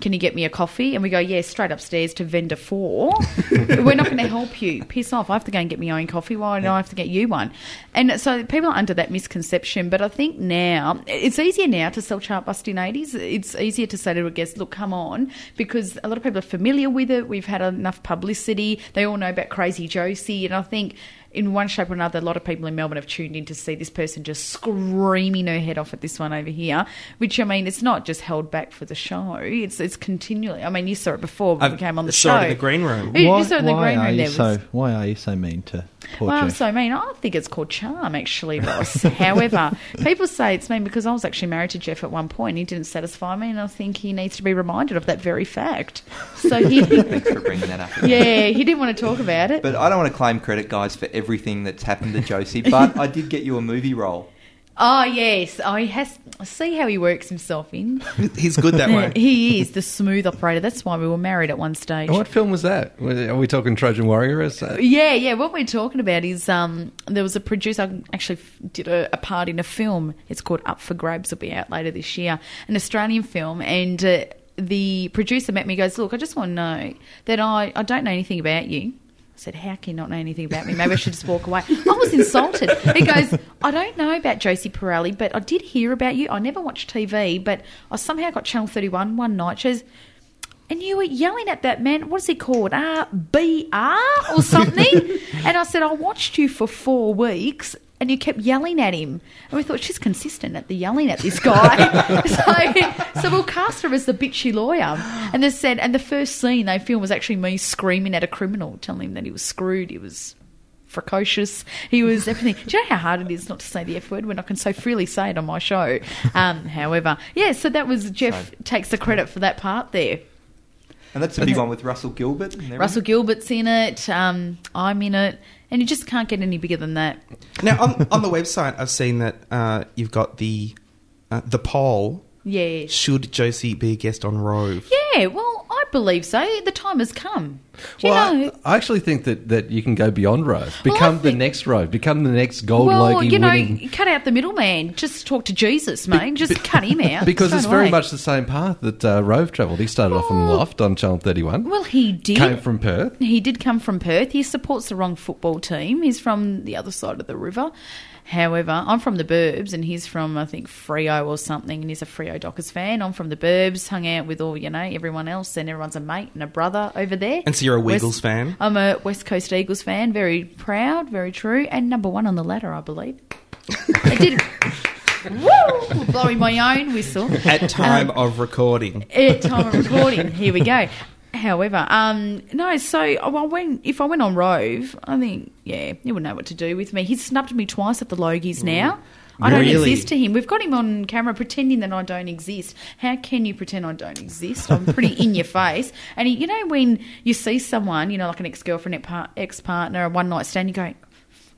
can you get me a coffee? And we go, yeah, straight upstairs to vendor four. (laughs) We're not going to help you. Piss off. I have to go and get my own coffee. Why do I have to get you one? And so people are under that misconception. But I think now, it's easier now to sell chart bust in 80s. It's easier to say to a guest, look, come on, because a lot of people are familiar with it. We've had enough publicity. They all know about Crazy Josie. And I think in one shape or another, a lot of people in Melbourne have tuned in to see this person just screaming her head off at this one over here. Which I mean, it's not just held back for the show; it's it's continually. I mean, you saw it before when we I came on the saw show. it in the green room. You- you Why, saw it in the green are room. you There so? was. Why are you so mean to poor Well, Jeff? I'm so mean. I think it's called charm, actually, Ross. (laughs) However, people say it's mean because I was actually married to Jeff at one point. He didn't satisfy me, and I think he needs to be reminded of that very fact. So he, (laughs) Thanks for bringing that up. (laughs) yeah, he didn't want to talk about it. But I don't want to claim credit, guys, for everything that's happened to Josie. But I did get you a movie role. Oh yes, oh he has. See how he works himself in. (laughs) He's good that way. he is the smooth operator. That's why we were married at one stage. what film was that? Are we talking Trojan Warrior? Is that- Yeah, yeah. What we're talking about is um, there was a producer I actually did a, a part in a film. It's called Up for Grabs. Will be out later this year. An Australian film, and uh, the producer met me. Goes, look, I just want to know that I I don't know anything about you. I said, How can you not know anything about me? Maybe I should just walk away. I was insulted. He goes, I don't know about Josie Pirelli, but I did hear about you. I never watched TV, but I somehow got Channel 31 one night. She goes, and you were yelling at that man. What is he called? Uh, BR or something? (laughs) and I said, I watched you for four weeks. And you kept yelling at him. And we thought, she's consistent at the yelling at this guy. (laughs) (laughs) so, so we'll cast her as the bitchy lawyer. And they said, and the first scene they filmed was actually me screaming at a criminal, telling him that he was screwed. He was precocious. He was everything. Do you know how hard it is not to say the F word when I can so freely say it on my show? Um, however, yeah, so that was Jeff takes the credit for that part there. And that's a big one with Russell Gilbert. And. Russell Gilbert's in it. Um, I'm in it, and you just can't get any bigger than that. Now on, on the website, I've seen that uh, you've got the uh, the poll. Yeah, Should Josie be a guest on Rove? yeah. Well, I believe so. The time has come. Do you Well, know? I, I actually think that, that you can go beyond Rove. Become the think- next Rove. Become the next Gold well, Logie you know, winning. cut out the middleman. Just talk to Jesus, mate. Just cut him out. (laughs) Because straight it's very away. much the same path that uh, Rove travelled. He started off in. Loft on Channel 31. Well, he did. Came from Perth. He did come from Perth. He supports the wrong football team. He's from the other side of the river. However, I'm from the Burbs and he's from, I think, Freo or something, and he's a Freo Dockers fan. I'm from the Burbs, hung out with all, you know, everyone else, and everyone's a mate and a brother over there. And so you're a West- Wiggles fan? I'm a West Coast Eagles fan, very proud, very true, and number one on the ladder, I believe. (laughs) I did Woo! Blowing my own whistle At time of recording. at time of recording. Here we go. However, um, no. So well, when if I went on Rove, I think yeah, he would know what to do with me. He's snubbed me twice at the Logies now. I don't Really? exist to him. We've got him on camera pretending that I don't exist. How can you pretend I don't exist? I'm pretty in your face. And he, you know when you see someone, you know, like an ex girlfriend, ex partner, a one night stand, you go.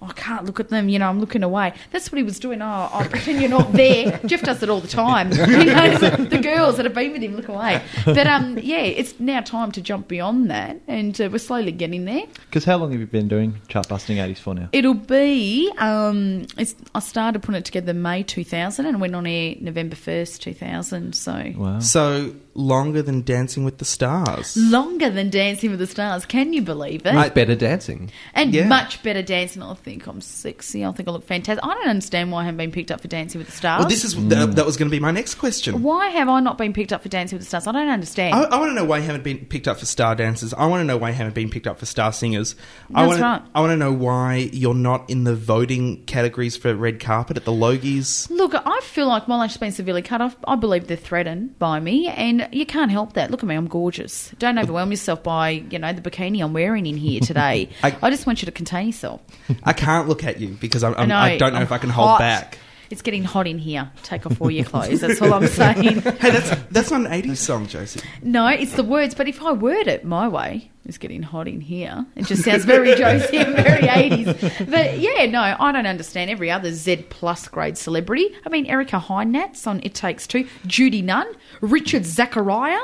"Oh, I can't look at them, you know, I'm looking away. That's what he was doing. Oh, I pretend you're not there. Jeff does it all the time. (laughs) He knows the girls that have been with him look away. But um, yeah, it's now time to jump beyond that, and uh, we're slowly getting there. Because how long have you been doing chart busting 80s for now? It'll be. Um, it's, I started putting it together May 2000 and went on air November 1st 2000. So Wow. So longer than Dancing with the Stars. longer than Dancing with the Stars. Can you believe it? With better dancing. and Yeah. much better dancing. I think I'm sexy. I think I look fantastic. I don't understand why I haven't been picked up for Dancing with the Stars. Well, this is that, that was going to be my next question. why have I not been picked up for Dancing with the Stars? I don't understand. I, I want to know why you haven't been picked up for star dancers. I want to know why you haven't been picked up for star singers. I That's want right. I want to know why you're not in the voting categories for red carpet at the Logies. Look, I feel like my lunch has been severely cut off. I believe they're threatened by me, and you can't help that. Look at me, I'm gorgeous. Don't overwhelm yourself by, you know, the bikini I'm wearing in here today. (laughs) I- I, just want you to contain yourself. I can't look at you because I'm, I'm, know, I don't know I'm if I can hold hot. back. It's getting hot in here. Take off all your clothes. That's all I'm (laughs) saying. Hey, that's that's not an '80s song, Josie. No, it's the words, but if I word it my way, it's getting hot in here. It just sounds very Josie and very 80s. But yeah, no, I don't understand every other Z plus grade celebrity. I mean, Erika Heynatz on It Takes Two, Judy Nunn, Richard Zachariah.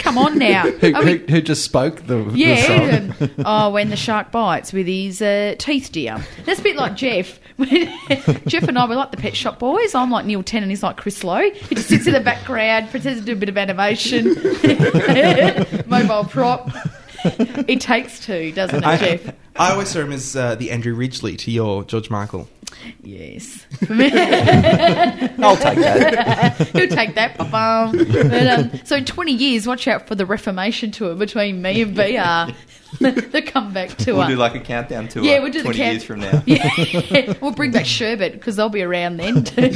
Come on now. (laughs) Who, I mean, who, who just spoke the, the yeah. song? um, (laughs) oh, when the shark bites with his uh, teeth, dear. That's a bit like Jeff. (laughs) Jeff and I were like the Pet Shop Boys. I'm like Neil Tennant. He's like Chris Lowe. He just sits in the background, pretends to do a bit of animation, mobile prop. It takes two, doesn't it, I, Jeff? I always saw him as uh, the Andrew Ridgeley to your George Michael. Yes. (laughs) I'll take that. (laughs) He'll take that. Ba-bum. But, um, so in 20 years, watch out for the Reformation tour between me and BR. (laughs) the comeback tour. We'll do like a countdown tour. Yeah, we'll do the 20 count- years from now. Yeah, we'll bring back Sherbet because they'll be around then too.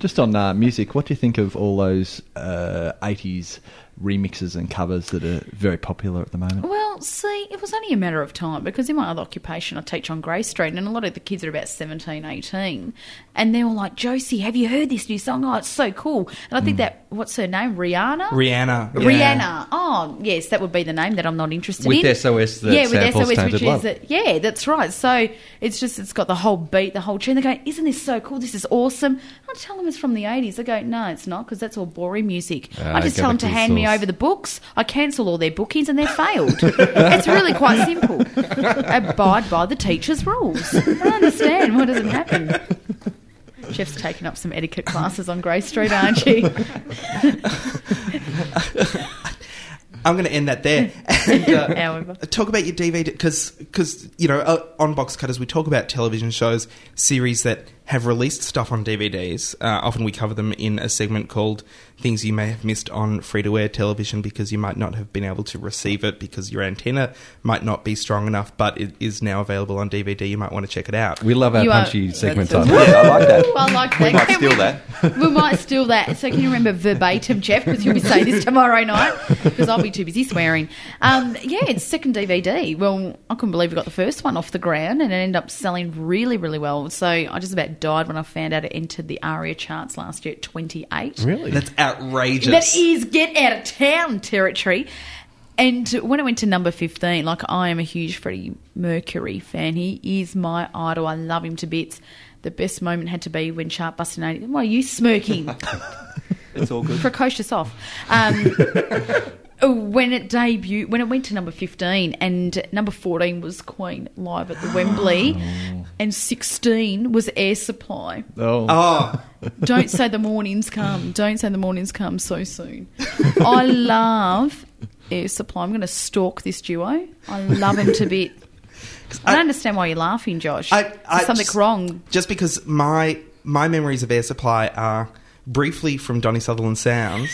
Just on uh, music, what do you think of all those uh, 80s remixes and covers that are very popular at the moment? well, see, it was only a matter of time because in my other occupation, I teach on Grey Street, and a lot of the kids are about 17, 18, and they're all like, Josie, have you heard this new song? Oh, it's so cool. And I think that, what's her name? Rihanna? Rihanna. yeah. Rihanna. Oh, yes, that would be the name that I'm not interested With in. With SOS that yeah, with SOS, which Love. is that, yeah, that's right. So it's just it's got the whole beat, the whole tune. They go, "Isn't this so cool? This is awesome." I tell them it's from the '80s. They go, "No, it's not, because that's all boring music." Ah, I just tell them to to hand me over the books. I cancel all their bookings, and they're failed. it's really quite simple. Abide by the teacher's rules. I don't understand what doesn't happen. Jeff's taken up some etiquette classes on Grey Street, aren't you? (laughs) I'm going to end that there. And, uh, talk about your DVD because you know uh, on Box Cutters we talk about television shows, series that have released stuff on DVDs. Uh, often we cover them in a segment called "Things You May Have Missed on Free to Air Television" because you might not have been able to receive it because your antenna might not be strong enough, but it is now available on DVD. You might want to check it out. We love our You are- punchy segment That's- title. Yeah, I like that. Well, I like We that. might Can steal we- that. (laughs) We might steal that. So can you remember verbatim, Jeff? Because you'll be saying this tomorrow night. Because I'll be too busy swearing. Um, yeah, it's second DVD. Well, I couldn't believe we got the first one off the ground, and it ended up selling really, really well. So I just about died when I found out it entered the ARIA charts last year at 28. Really? That's outrageous. That is get out of town territory. And when it went to number 15, like I am a huge Freddie Mercury fan. He is my idol. I love him to bits. The best moment had to be when Sharp busted 80. Why are you smirking? (laughs) It's all good. Precocious off. Um, (laughs) Oh, when it debuted, when it went to number 15, and number 14 was Queen live at the (gasps) Wembley, oh. and 16 was Air Supply. Oh, oh, (laughs) Don't say the mornings come. Don't say the mornings come so soon. I (laughs) love Air Supply. I'm going to stalk this duo. I love him to bit. (laughs) I don't understand why you're laughing, Josh. I- There's I something just- wrong. just because my my memories of Air Supply are briefly from Donnie Sutherland Sounds,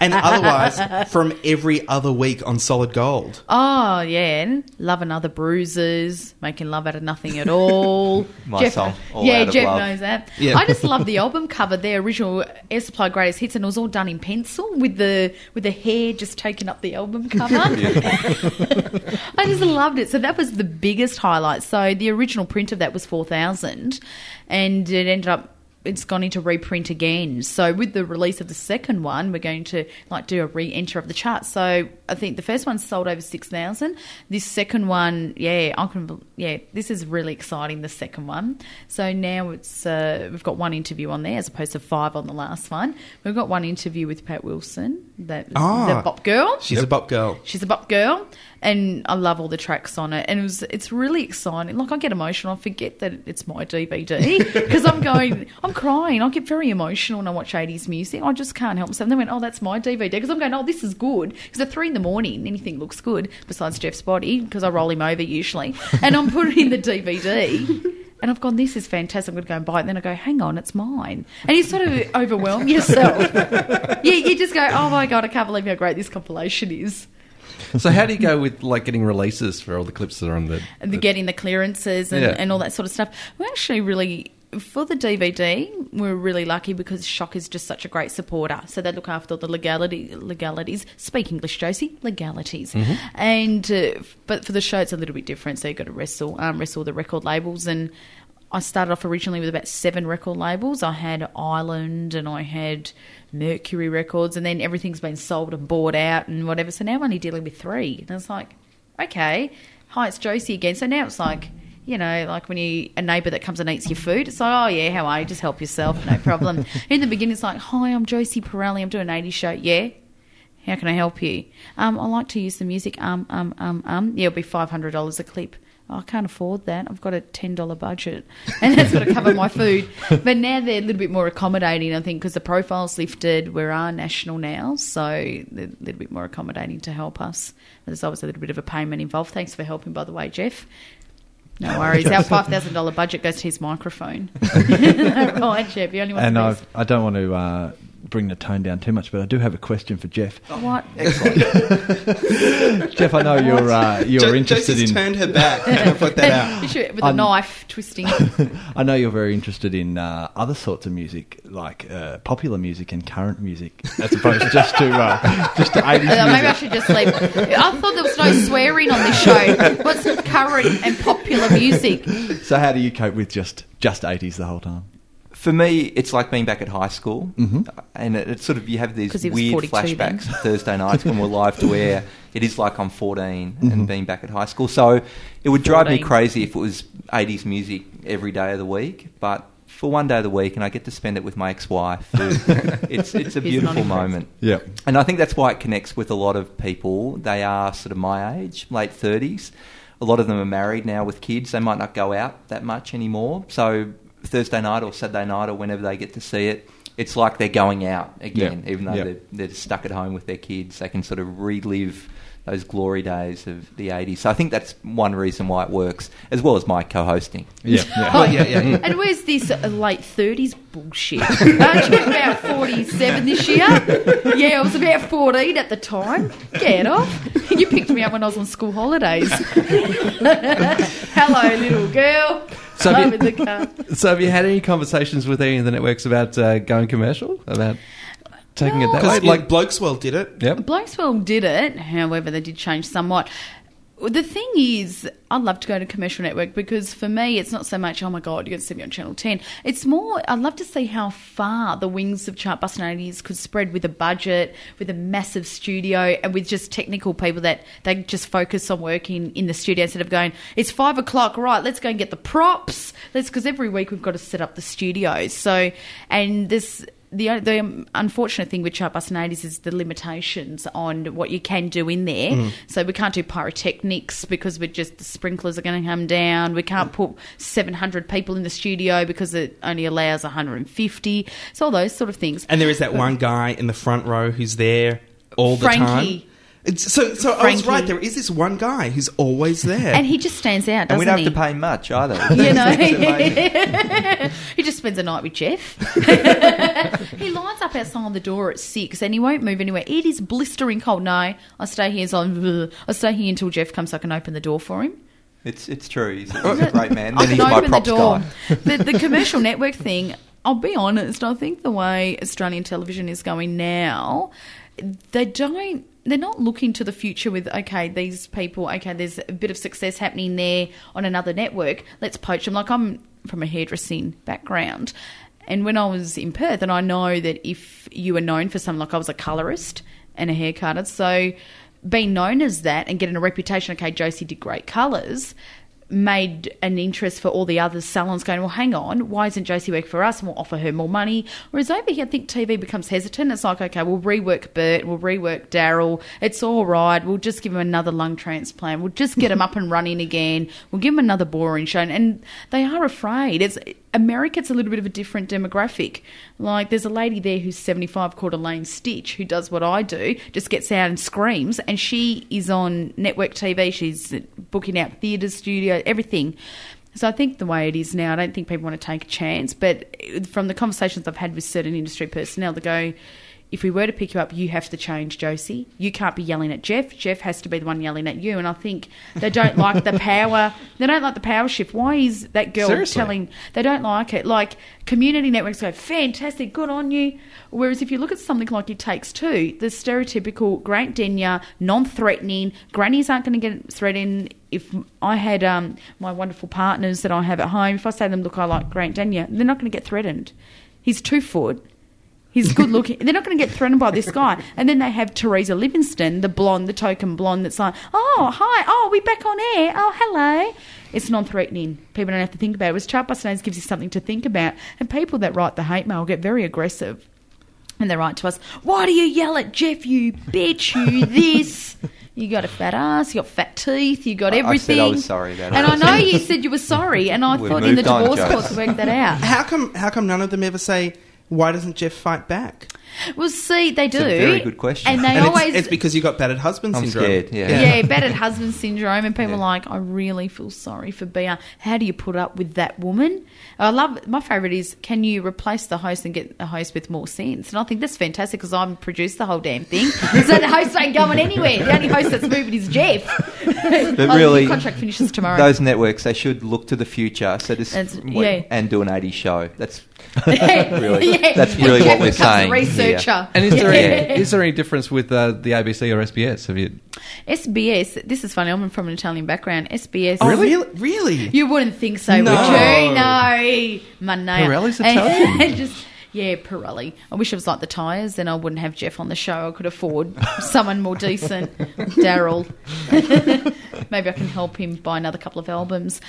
and otherwise from every other week on Solid Gold. Oh yeah, loving other bruises, making love out of nothing at all. (laughs) My song, All yeah, Out of Jeff Love. knows that. Yeah. I just love the album cover, the original Air Supply Greatest Hits, and it was all done in pencil with the with the hair just taking up the album cover. (laughs) (laughs) I just loved it. So that was the biggest highlight. So the original print of that was four thousand, and it ended up. It's gone into reprint again. So with the release of the second one, we're going to like do a re-enter of the chart. So I think the first one sold over six thousand. This second one, yeah, I can. Yeah, this is really exciting. The second one. So now it's uh, we've got one interview on there as opposed to five on the last one. We've got one interview with Pat Wilson, that Ah. the Bop Girl. She's a bop girl. She's a bop girl, and I love all the tracks on it. And it was it's really exciting. Like I get emotional. I forget that it's my DVD because (laughs) I'm going, I'm crying. I get very emotional when I watch 80s music. I just can't help myself. And they went, oh, that's my DVD because I'm going, oh, this is good. Because at three in the morning, anything looks good besides Jeff's body because I roll him over usually, and I'm putting in the DVD. And I've gone, this is fantastic. I'm going to go and buy it. And then I go, hang on, it's mine. And you sort of overwhelm yourself. (laughs) you, you just go, oh my God, I can't believe how great this compilation is. So how do you go with like getting releases for all the clips that are on the? and the, getting the clearances and, Yeah. and all that sort of stuff. We're actually really for the DVD. We're really lucky because Shock is just such a great supporter. So they look after all the legality legalities. Speak English, Josie. Legalities. And uh, but for the show, it's a little bit different. So you've got to wrestle um, wrestle the record labels and. I started off originally with about seven record labels. I had Island and I had Mercury Records, and then everything's been sold and bought out and whatever. So now I'm only dealing with three. And it's like, okay, hi, it's Josie again. So now it's like, you know, like when you a neighbour that comes and eats your food, it's like, oh yeah, how are you? Just help yourself, no problem. (laughs) In the beginning, it's like, hi, I'm Josie Pirelli. I'm doing an 80s show. Yeah. How can I help you? Um, I like to use the music. Um, um, um, um. Yeah, it'll be five hundred dollars a clip. Oh, I can't afford that. I've got a ten dollar budget, (laughs) and that's got to cover my food. But now they're a little bit more accommodating, I think, because the profile's lifted. We are our national now, so they're a little bit more accommodating to help us. There's always a little bit of a payment involved. Thanks for helping, by the way, Jeff. No (laughs) worries. Our five thousand dollar budget goes to his microphone. (laughs) right, Jeff. You only want and I've, I don't want to uh, bring the tone down too much, but I do have a question for Jeff. What? (laughs) Jeff, I know you're uh, you're Jo- interested Josie's in. turned her back. I'm put that out. (laughs) You should- with a I'm- knife twisting. (laughs) I know you're very interested in uh, other sorts of music, like uh, popular music and current music, as opposed just to uh, just to 80s Uh, maybe I music. should just leave. I thought there was no swearing on this show. What's current and popular music? So how do you cope with just just 80s the whole time? For me, it's like being back at high school, Mhm. and it, it's sort of you have these weird 42 then. flashbacks Thursday nights when we're live to (laughs) air. It is like I'm 14 Mhm. and being back at high school. So it would drive me crazy if it was 80s music every day of the week, but. For one day of the week, and I get to spend it with my ex-wife. (laughs) it's it's a beautiful moment. Yeah. And I think that's why it connects with a lot of people. They are sort of my age, late 30s. A lot of them are married now with kids. They might not go out that much anymore. So Thursday night or Saturday night or whenever they get to see it, it's like they're going out again, Yeah. even though Yeah. they're, they're stuck at home with their kids. They can sort of relive those glory days of the 80s. So I think that's one reason why it works, as well as my co-hosting. Yeah, yeah. (laughs) Oh, yeah, yeah. And where's this uh, late 30s bullshit? (laughs) Aren't you about 47 this year? Yeah, I was about 14 at the time. Get off. You picked me up when I was on school holidays. (laughs) Hello, little girl. So have you- in the car. (laughs) So, have you had any conversations with any of the networks about uh, going commercial? About taking it that way? Because like Blokesworld did it. yep. Blokesworld did it, however, they did change somewhat. The thing is, I'd love to go to commercial network because for me, it's not so much, oh my God, you're going to see me on Channel 10. It's more, I'd love to see how far the wings of Chartbus 80s could spread with a budget, with a massive studio, and with just technical people that they just focus on working in the studio instead of going, it's five o'clock, right, let's go and get the props. Let's, because every week we've got to set up the studios. So, and this, the the unfortunate thing with Chartbus and 80s is the limitations on what you can do in there. Mm. So we can't do pyrotechnics because we're just the sprinklers are going to come down. We can't put 700 people in the studio because it only allows 150. So all those sort of things. And there is that one guy in the front row who's there all the Frankie. time. It's, so, so I was right. There is this one guy who's always there. And he just stands out, doesn't And we don't he? have to pay much (laughs) either. You know, (laughs) he just spends a night with Jeff. (laughs) he lines up outside the door at six, and he won't move anywhere. It is blistering cold. No, I stay here. So I'm, stay here until Jeff comes. so I can open the door for him. It's it's true. He's, he's a great man. I Then he's can my open the door. guy. The, the commercial network thing. I'll be honest. I think the way Australian television is going now, they don't. They're not looking to the future with okay, these people. Okay, there's a bit of success happening there on another network. Let's poach them. Like I'm from a hairdressing background, and when I was in Perth, and I know that if you were known for something, like I was a colorist and a hair cutter, so being known as that and getting a reputation, okay, Josie did great colours, made an interest for all the other salons going, well, hang on, why isn't Josie work for us? And we'll offer her more money. Whereas over here, I think TV becomes hesitant. It's like, okay, we'll rework Bert, we'll rework Daryl. It's all right. We'll just give him another lung transplant. We'll just get him up and running again. We'll give him another boring show. And they are afraid. It's America's a little bit of a different demographic. Like, there's a lady there who's 75 called Elaine Stritch who does what I do, just gets out and screams, and she is on network TV. She's booking out theatres, studio, everything. So I think the way it is now, I don't think people want to take a chance. But from the conversations I've had with certain industry personnel, they go, if we were to pick you up, you have to change, Josie. You can't be yelling at Jeff. Jeff has to be the one yelling at you. And I think they don't like the power. They don't like the power shift. Why is that girl Seriously? telling? They don't like it. Like community networks go, fantastic, good on you. Whereas if you look at something like It Takes Two, the stereotypical Grant Denyer, non-threatening, grannies aren't going to get threatened. If I had um, my wonderful partners that I have at home, if I say to them, look, I like Grant Denyer, they're not going to get threatened. He's two foot. He's good looking. They're not going to get threatened by this guy. And then they have Terasa Livingstone, the blonde, the token blonde, that's like, oh, hi, oh, we're back on air. Oh, hello. It's non threatening. People don't have to think about it. Whereas Chartbusters gives you something to think about. And people that write the hate mail get very aggressive. And they write to us, why do you yell at Jeff, you bitch, you this? You got a fat ass, you got fat teeth, you got I- I said everything. I was sorry about it. And I know you said you were sorry, and I We've thought in the moved on, divorce Jo. courts worked that out. how come? How come none of them ever say? Why doesn't Jeff fight back? Well, see, they do. a very good question. And they And always. it's, it's because you got battered husband I'm syndrome. scared, yeah. yeah, battered husband syndrome, and people Yeah. are like, I really feel sorry for BR. How do you put up with that woman? I love my favourite is, can you replace the host and get a host with more sense? And I think that's fantastic because I'm produced the whole damn thing, (laughs) so the host ain't going anywhere. The only host that's moving is Jeff. But Oh, really, your contract finishes tomorrow. Those networks, they should look to the future. So this, That's- yeah. and do an 80s show. That's (laughs) really, that's really what we're becomes a saying Researcher. And is there, Yeah. any, is there any difference with uh, the ABC or SBS? Have you? SBS. This is funny. I'm from an Italian background. SBS. Oh, really? Really? You wouldn't think so, No. would you? No, Manea. Pirelli's Italian. (laughs) just yeah, Pirelli. I wish it was like the tyres, then I wouldn't have Jeff on the show. I could afford (laughs) someone more decent, (laughs) Daryl. (laughs) Maybe I can help him buy another couple of albums.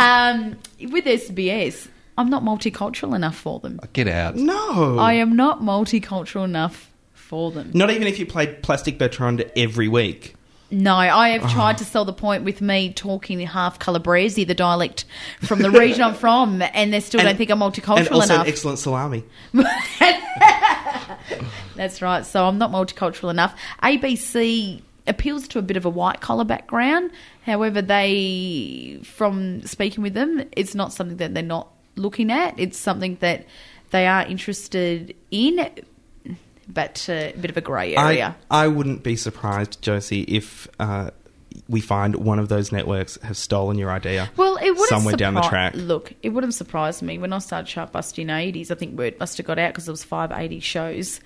um, with SBS, I'm not multicultural enough for them. Get out. No. I am not multicultural enough for them. Not even if you played Plastic Bertrand every week. No, I have tried ah. to sell the point with me talking half Calabrese, the dialect from the region I'm from, and they still don't think I'm multicultural enough. and also enough. excellent salami. (laughs) That's right. So I'm not multicultural enough. ABC appeals to a bit of a white collar background. However, they, from speaking with them, it's not something that they're not looking at. It's something that they are interested in, but uh, a bit of a grey area. I, I wouldn't be surprised, Josie, if uh, we find one of those networks have stolen your idea. Well, it would somewhere down the track. Look, it would have surprised me when I started Chart Busting eighties. I think word must have got out because there was five eighty shows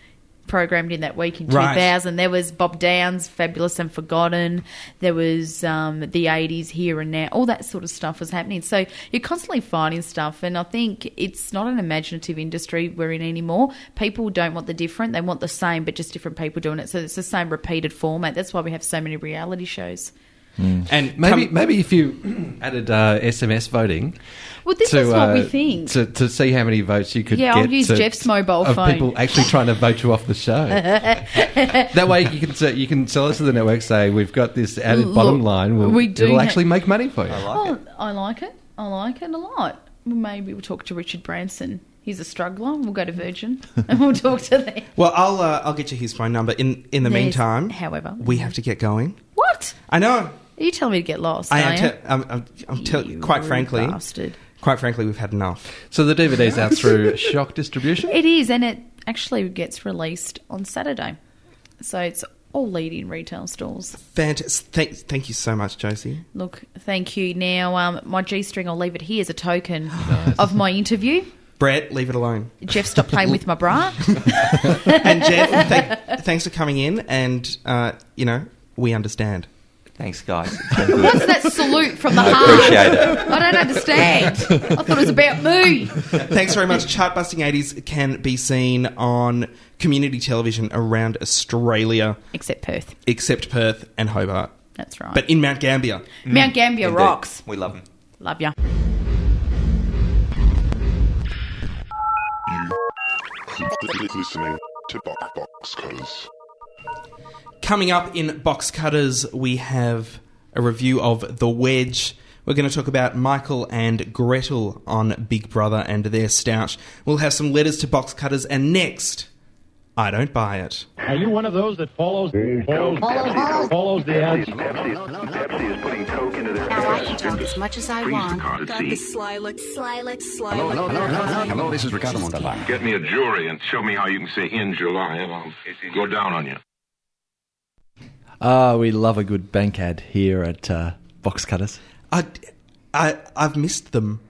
programmed in that week in Right. 2000 there was Bob Downe's fabulous and forgotten. There was um, the 80s here and now. All that sort of stuff was happening. So you're constantly finding stuff and i think it's not an imaginative industry we're in anymore. People don't want the different. They want the same but just different people doing it. So it's the same repeated format. That's why we have so many reality shows And Maybe come- maybe if you (clears throat) added uh, SMS voting. well this to, is what we uh, think to, to see how many votes you could Yeah, get. I'll use to- Jeff's mobile of phone. people actually trying to vote you off the show. (laughs) that way you can say- you can sell it to the network. Say we've got this added Look, bottom line. We'll, we do it'll ha- actually make money for you. Oh, I like it. I like it a lot. Maybe we'll talk to Richard Branson. He's a struggler. We'll go to Virgin and we'll (laughs) talk to them. well, I'll uh, I'll get you his phone number. In in the There's- meantime, however- we have to get going. What? I know. Are you telling me to get lost? I am. Te- I'm, I'm, I'm tell- You quite rude frankly, bastard. quite frankly, we've had enough. So the DVD's out (laughs) through Shock Distribution. It is, and it actually gets released on Saturday. So it's all leading retail stores. Fantastic. Thank, thank you so much, Josie. Look, thank you. Now, um, my G string, I'll leave it here as a token of my interview. Brett, leave it alone. Jeff, stop playing with my bra. (laughs) And Jeff, thank, thanks for coming in. And uh, you know, we understand. Thanks, guys. It's been (laughs) good. What's that salute from the I heart? appreciate it. I don't understand. I thought it was about me. Thanks very much. Chart Busting 80s can be seen on community television around Australia, Except Perth. except Perth and Hobart. That's right. But in Mount Gambier. Mount Gambier Indeed. rocks. We love them. Love ya. Listening to Box Cutters. Coming up in Box Cutters, we have a review of The Wedge. We're going to talk about Michael and Gretel on Big Brother and their stouch. We'll have some letters to Box Cutters, and next, I don't buy it. Are you one of those that follows follows, follows the ads? Pepsi is putting Coke into their Now I can talk as much as I want. Got the sly look, sly look, sly look. Hello, this is Ricardo Montalban. Get me a jury and show me how you can say in July, and I'll go down on you. Ah, we love a good bank ad here at uh, Box Cutters. I, I, I've missed them.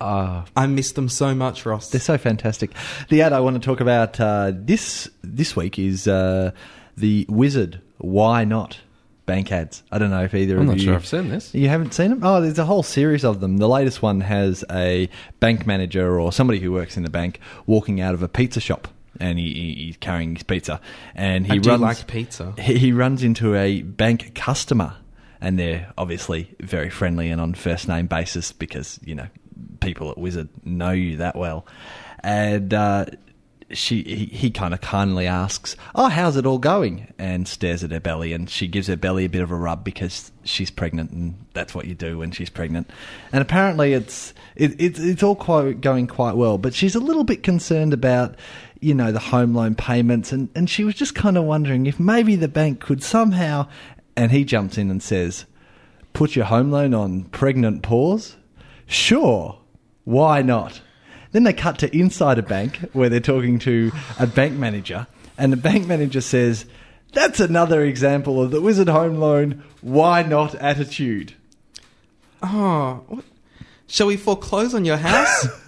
Ah, I miss them so much, Ross. they're so fantastic. The ad I want to talk about uh, this this week is uh, the Wizard. Why not bank ads? I don't know if either I'm of not you. sure I've seen this. You haven't seen them? Oh, there's a whole series of them. The latest one has a bank manager or somebody who works in the bank walking out of a pizza shop. And he, he, he's carrying his pizza, and he I do runs. like pizza. He, he runs into a bank customer, and they're obviously very friendly and on first name basis because you know people at Wizard know you that well. And uh, she, he, he kind of kindly asks, "Oh, how's it all going?" and stares at her belly, and she gives her belly a bit of a rub because she's pregnant, and that's what you do when she's pregnant. And apparently, it's it, it's it's all quite going quite well, but she's a little bit concerned about you know the home loan payments, and and she was just kind of wondering if maybe the bank could somehow. And he jumps in and says, "Put your home loan on pregnant pause." Sure, why not? Then they cut to inside a bank where they're talking to a bank manager, and the bank manager says, That's another example of the Wizard Home Loan why not attitude. Oh, what? shall we foreclose on your house? (laughs)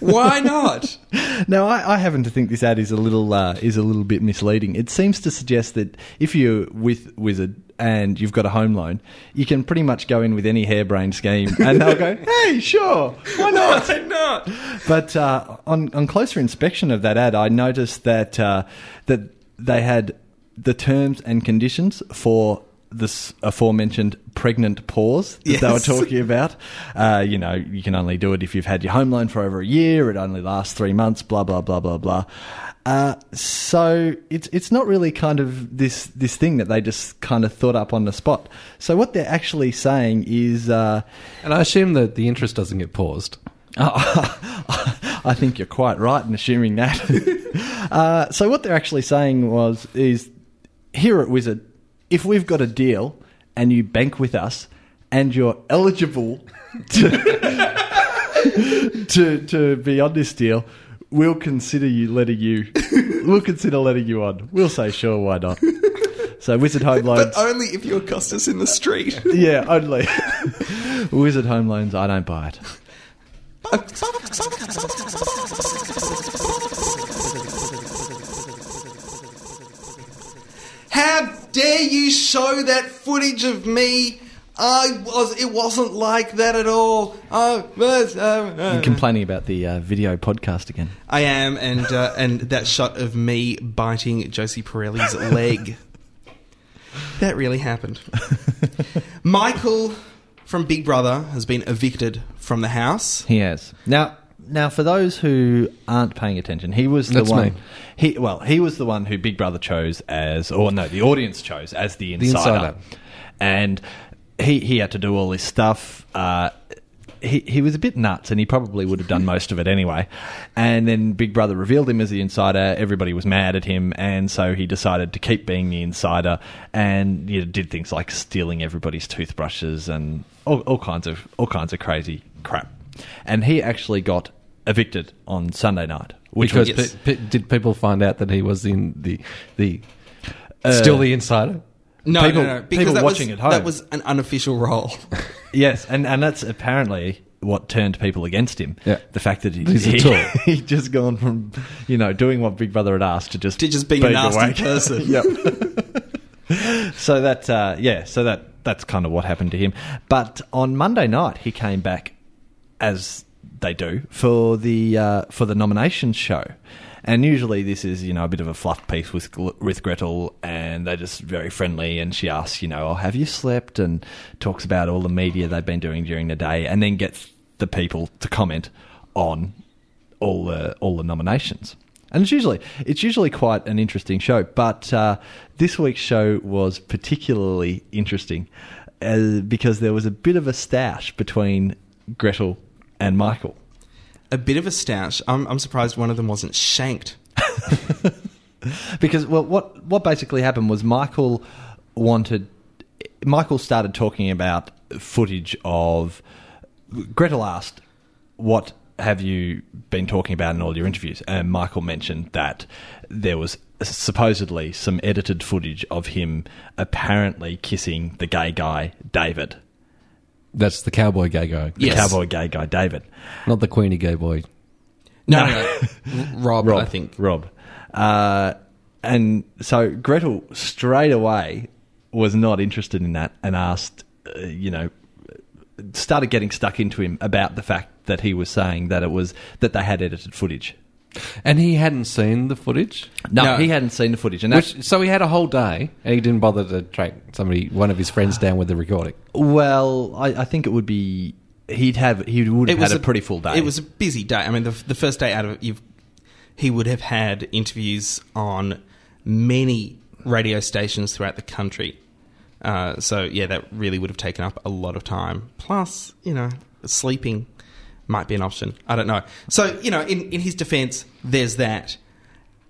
Why not? (laughs) Now, I, I happen to think this ad is a little uh, is a little bit misleading. It seems to suggest that if you're with Wizard and you've got a home loan, you can pretty much go in with any harebrained scheme, (laughs) and they'll go, "Hey, sure, why not?" Why (laughs) not? But uh, on on closer inspection of that ad, I noticed that uh, that they had the terms and conditions for this aforementioned pregnant pause that they were talking about. Uh, you know, you can only do it if you've had your home loan for over a year. It only lasts three months. Blah blah blah blah blah. Uh, so it's it's not really kind of this this thing that they just kind of thought up on the spot. So what they're actually saying is, uh, And I assume that the interest doesn't get paused. (laughs) I think you're quite right in assuming that. (laughs) uh, so what they're actually saying was is here at Wizard, if we've got a deal and you bank with us and you're eligible (laughs) to to, to be on this deal, we'll consider you letting you we'll consider letting you on. We'll say sure, why not? So Wizard Home Loans, But only if you accost us in the street. (laughs) yeah, only (laughs) Wizard Home Loans. I don't buy it. How dare you show that footage of me? I was. It wasn't like that at all. Oh, but, uh, uh, I'm complaining about the uh, video podcast again. I am, and uh, and that shot of me biting Josie Pirelli's (laughs) leg. That really happened. (laughs) Michael from Big Brother has been evicted from the house. He has. Now, now for those who aren't paying attention, he was the That's one. me. He well, he was the one who Big Brother chose as, or no, the audience chose as the insider, insider. and he he had to do all this stuff. Uh, he he was a bit nuts, and he probably would have done (laughs) most of it anyway. And then Big Brother revealed him as the insider. Everybody was mad at him, and so he decided to keep being the insider, and you know, did things like stealing everybody's toothbrushes and all, all kinds of all kinds of crazy crap. And he actually got evicted on Sunday night, which Because was pe- pe- did people find out that he was in the the Uh, still the insider? No, People- no, no. Because people that watching was, at home. That was an unofficial role. (laughs) Yes, and, and that's apparently what turned people against him. Yeah. The fact that he, He's a he, tool. (laughs) he'd just gone from, you know, doing what Big Brother had asked to just To just being a nasty awake. person. (laughs) yep. so that, uh, yeah, so that that's kind of what happened to him. But on Monday night, he came back as they do for the uh, for the nominations show. And usually this is, you know, a bit of a fluff piece with with Gretel, and they're just very friendly. And she asks, you know, oh, have you slept? And talks about all the media they've been doing during the day, and then gets the people to comment on all the all the nominations. And it's usually it's usually quite an interesting show, but uh, this week's show was particularly interesting uh, because there was a bit of a stash between Gretel and Michael. a bit of a stoush. I'm, I'm surprised one of them wasn't shanked. (laughs) because well, what what basically happened was Michael wanted Michael started talking about footage of Gretel asked, "What have you been talking about in all your interviews?" And Michael mentioned that there was supposedly some edited footage of him apparently kissing the gay guy David, That's the cowboy gay guy, the Yes. cowboy gay guy David. not the Queenie gay boy. No, no, no. Rob, (laughs) Rob, I think. Rob. Uh, and so Gretel straight away was not interested in that and asked, uh, you know, started getting stuck into him about the fact that he was saying that it was that they had edited footage. And he hadn't seen the footage. No, No. he hadn't seen the footage, and that's Which, so he had a whole day, and he didn't bother to track somebody, one of his friends, down with the recording. well, I, I think it would be he'd have he would have had a, pretty full day. It was a busy day. I mean, the, the first day out of you've, he would have had interviews on many radio stations throughout the country. Uh, so yeah, that really would have taken up a lot of time. Plus, you know, sleeping might be an option. I don't know. So you know, in in his defence, there's that.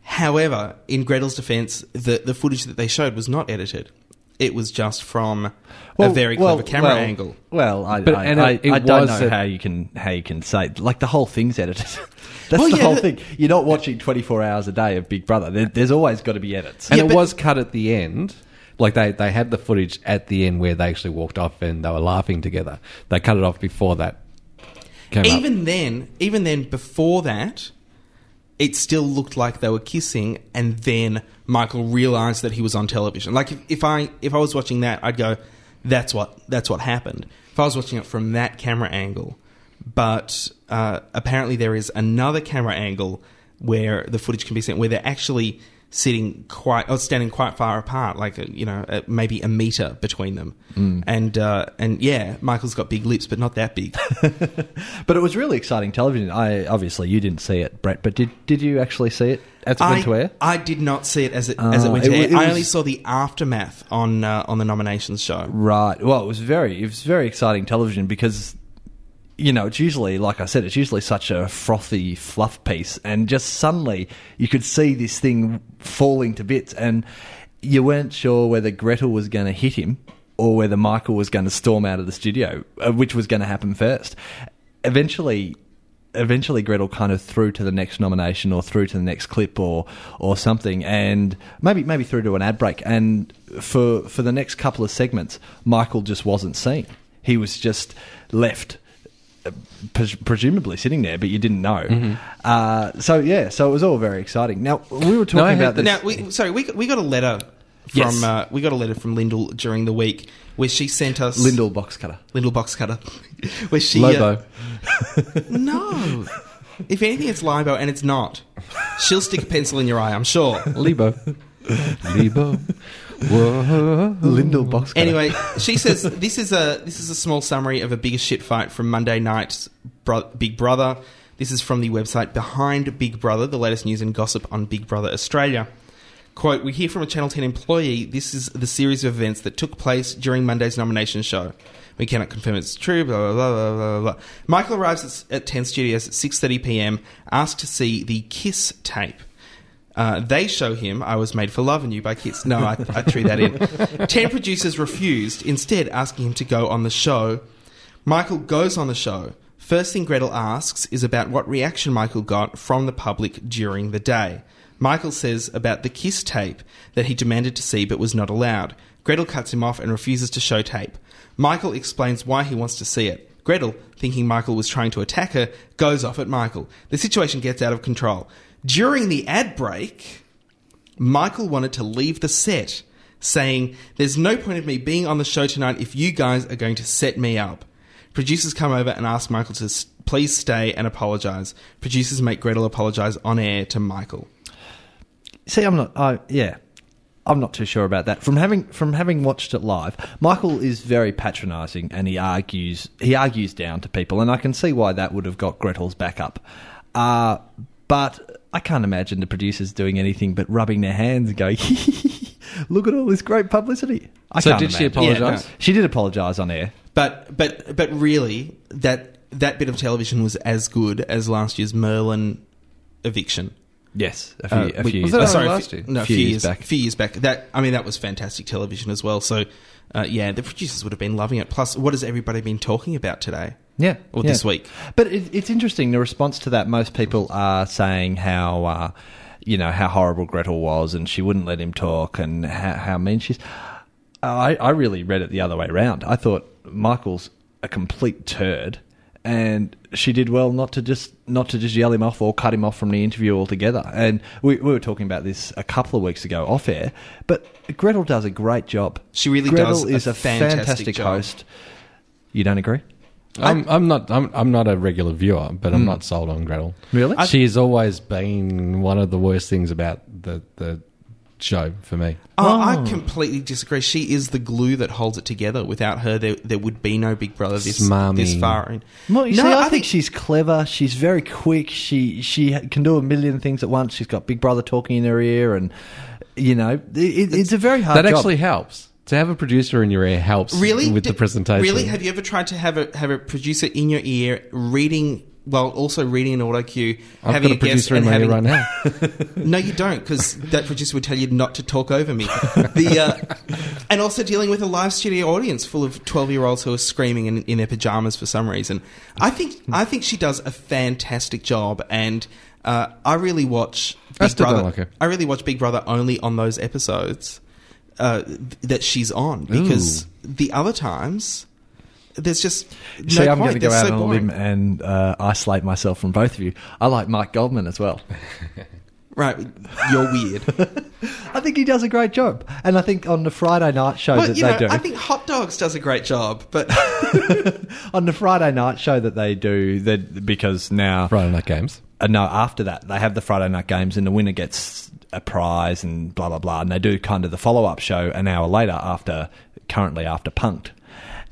However, in Gretel's defence, the the footage that they showed was not edited. It was just from a very clever camera well, angle. Well, I, But- I, and I, it- it I don't know a- how you can how you can say like the whole thing's edited. (laughs) That's Well, the yeah, whole thing. You're not watching 24 hours a day of Big Brother. There, there's always got to be edits. And Yeah, it but- was cut at the end. Like they, they had the footage at the end where they actually walked off and they were laughing together. They cut it off before that came up. even then, even then, before that, it still looked like they were kissing, and then Michael realized that he was on television. Like if, if I if I was watching that, I'd go, "That's what that's what happened." If I was watching it from that camera angle, but uh, apparently there is another camera angle where the footage can be sent where they're actually sitting quite or standing quite far apart, like you know maybe a meter between them, and uh, and yeah, Michael's got big lips, but not that big. (laughs) But it was really exciting television. I obviously you didn't see it, Brett, but did did you actually see it? as it I, went to air? I did not see it as it as it Oh, went to it air. wa- it I only saw the aftermath on uh, on the nominations show. Right. Well, it was very it was very exciting television because you know it's usually like I said it's usually such a frothy fluff piece, and just suddenly you could see this thing falling to bits, and you weren't sure whether Gretel was going to hit him or whether Michael was going to storm out of the studio, uh, which was going to happen first. Eventually. Eventually, Gretel kind of through to the next nomination, or through to the next clip, or or something, and maybe maybe through to an ad break. And for for the next couple of segments, Michael just wasn't seen. He was just left, uh, pres- presumably sitting there, but you didn't know. Mm-hmm. Uh, so yeah, so it was all very exciting. Now we were talking heard about this. Now, we, sorry, we we got a letter from Yes. uh, we got a letter from Lyndall during the week where she sent us Lyndall box cutter. Lyndall box cutter, (laughs) where she uh, Lobo. (laughs) no. If anything, it's Libo, and it's not. She'll stick a pencil in your eye, I'm sure. Libo. Libo. (laughs) Whoa. Lyndall box. Anyway, she says this is a this is a small summary of a bigger shit fight from Monday night's bro- Big Brother. This is from the website Behind Big Brother, the latest news and gossip on Big Brother Australia. Quote, we hear from a Channel 10 employee, this is the series of events that took place during Monday's nomination show. We cannot confirm it's true, blah, blah, blah, blah, blah, blah. Michael arrives at, at 10 Studios at 6.30pm, asked to see the Kiss tape. Uh, they show him I Was Made for Loving You by Kiss. No, I, I threw that in. (laughs) 10 producers refused, instead asking him to go on the show. Michael goes on the show. First thing Gretel asks is about what reaction Michael got from the public during the day. Michael says about the kiss tape that he demanded to see but was not allowed. Gretel cuts him off and refuses to show tape. Michael explains why he wants to see it. Gretel, thinking Michael was trying to attack her, goes off at Michael. The situation gets out of control. During the ad break, Michael wanted to leave the set, saying, There's no point of me being on the show tonight if you guys are going to set me up. Producers come over and ask Michael to please stay and apologise. Producers make Gretel apologise on air to Michael. See, I'm not. I yeah, I'm not too sure about that. From having from having watched it live, Michael is very patronising, and he argues he argues down to people, and I can see why that would have got Gretel's back up. Uh, but I can't imagine the producers doing anything but rubbing their hands and going, (laughs) "Look at all this great publicity." I So can't did she apologise? Yeah, no. She did apologise on air. But but but really, that that bit of television was as good as last year's Merlin eviction. Yes, a few, Uh, a we- few Was that back. on sorry, last a year? no, a Few few years years back. back. few years back. That I mean, that was fantastic television as well. So, uh, yeah, the producers would have been loving it. Plus, what has everybody been talking about today? Yeah, or yeah. this week? But it, it's interesting. The response to that, most people are saying how, uh, you know, how horrible Gretel was, and she wouldn't let him talk, and how, how mean she's. I, I really read it the other way around. I thought Michael's a complete turd, and she did well not to just not to just yell him off or cut him off from the interview altogether. And we, we were talking about this a couple of weeks ago off air, but Gretel does a great job. She really Gretel does a is a fantastic fantastic host. You don't agree? I'm, I'm not. I'm, I'm not a regular viewer, but I'm hmm. not sold on Gretel. Really? She has always been one of the worst things about the the show for me. Oh, I completely disagree. She is the glue that holds it together. Without her, there, there would be no Big Brother this, Smarmy. this far in. Well, you no, see, I, think, she's clever. She's very quick. She she ha- can do a million things at once. She's got Big Brother talking in her ear, and you know, it, it, it's a very hard that job. actually helps. To have a producer in your ear helps really with the presentation. Really, have you ever tried to have a have a producer in your ear reading? While also reading an auto cue, I've having got a guess producer in and my having, right (laughs) now. No, you don't, because that producer would tell you not to talk over me. The uh, and also dealing with a live studio audience full of twelve-year-olds who are screaming in, in their pajamas for some reason. I think I think she does a fantastic job, and uh, I really watch. Big I Brother. like her. I really watch Big Brother only on those episodes uh, th- that she's on because the other times there's just no See, I'm going to go They're out so on a limb and uh, isolate myself from both of you. I like Mike Goldman as well. (laughs) Right, you're weird. (laughs) I think he does a great job, and I think on the Friday night show well, that you they know, do, I think Hot Dogs does a great job, but (laughs) on the Friday night show that they do, that because now Friday night games. Uh, no, after that, they have the Friday night games, and the winner gets a prize and blah blah blah. And they do kind of the follow up show an hour later after currently after Punked,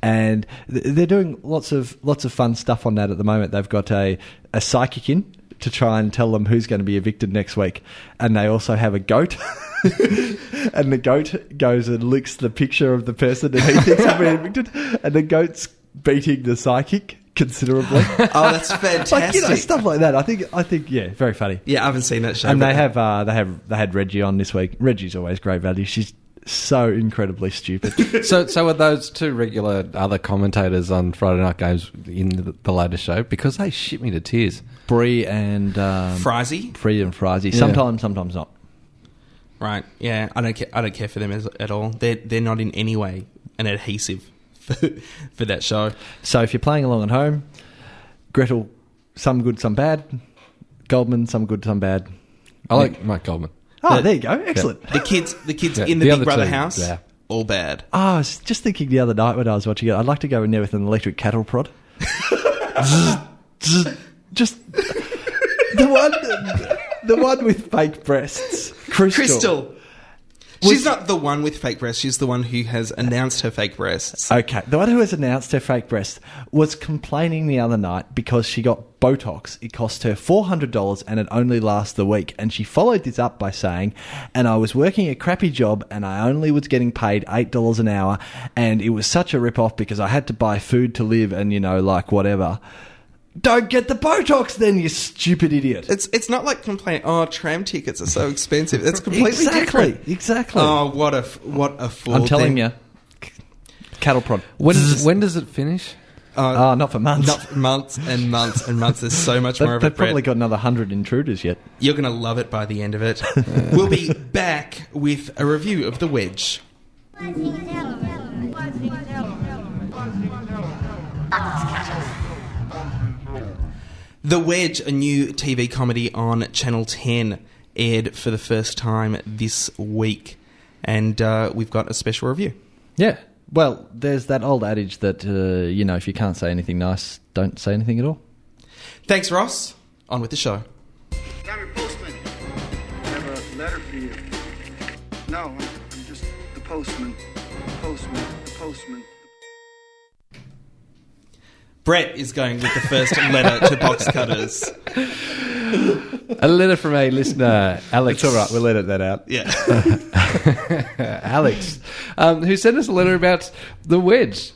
and they're doing lots of lots of fun stuff on that at the moment. They've got a a psychic in to try and tell them who's going to be evicted next week, and they also have a goat. (laughs) and the goat goes and licks the picture of the person that he thinks will be (laughs) evicted, and the goat's beating the psychic considerably. (laughs) Oh, that's fantastic. like you know stuff like that. I think I think yeah, very funny. Yeah, I haven't seen that show. And they have uh, they have they had Reggie on this week. Reggie's always great value. She's so incredibly stupid. (laughs) so, so are those two regular other commentators on Friday night games in the, the latest show? Because they shit me to tears. Bree and um, Frizy? Free and Frizy. Yeah. Sometimes, sometimes not. Right. Yeah. I don't care. I don't care for them as, at all. They're they're not in any way an adhesive (laughs) for, for that show. So if you're playing along at home, Gretel, some good, some bad. Goldman, some good, some bad. I like Mike Goldman. Oh, there you go. Excellent. The kids, the kids Yeah, in the, the Big other Brother two, house, yeah. all bad. Oh, I was just thinking the other night when I was watching it, I'd like to go in there with an electric cattle prod. (laughs) just the one, the one with fake breasts. Crystal. Crystal. She's not the one with fake breasts. She's the one who has announced her fake breasts. Okay, the one who has announced her fake breasts was complaining the other night because she got Botox. It cost her four hundred dollars and it only lasts the week. And she followed this up by saying, "And I was working a crappy job and I only was getting paid eight dollars an hour, and it was such a rip off because I had to buy food to live and you know like whatever." Don't get the Botox then, you stupid idiot. It's it's not like complaining. Oh, tram tickets are so expensive. It's completely exactly, different. exactly. Oh, what a f- what a fool! I'm telling thing. you, cattle prod. When, when does it finish? Uh, Oh, not for months. not for months and months and months. There's so much (laughs) more They've, they've probably got another hundred intruders yet. You're going to love it by the end of it. (laughs) we'll be back with a review of The Wedge. The Wedge, a new TV comedy on Channel 10, aired for the first time this week. And uh, we've got a special review. Yeah. Well, there's that old adage that, uh, you know, if you can't say anything nice, don't say anything at all. Thanks, Ross. On with the show. I'm your postman. I have a letter for you. No, I'm, I'm just the postman. The postman. The postman. Brett is going with the first letter to box (laughs) cutters. A letter from a listener, Alex. It's all right. We'll edit that out. Yeah. (laughs) Alex, um, who sent us a letter about the wedge.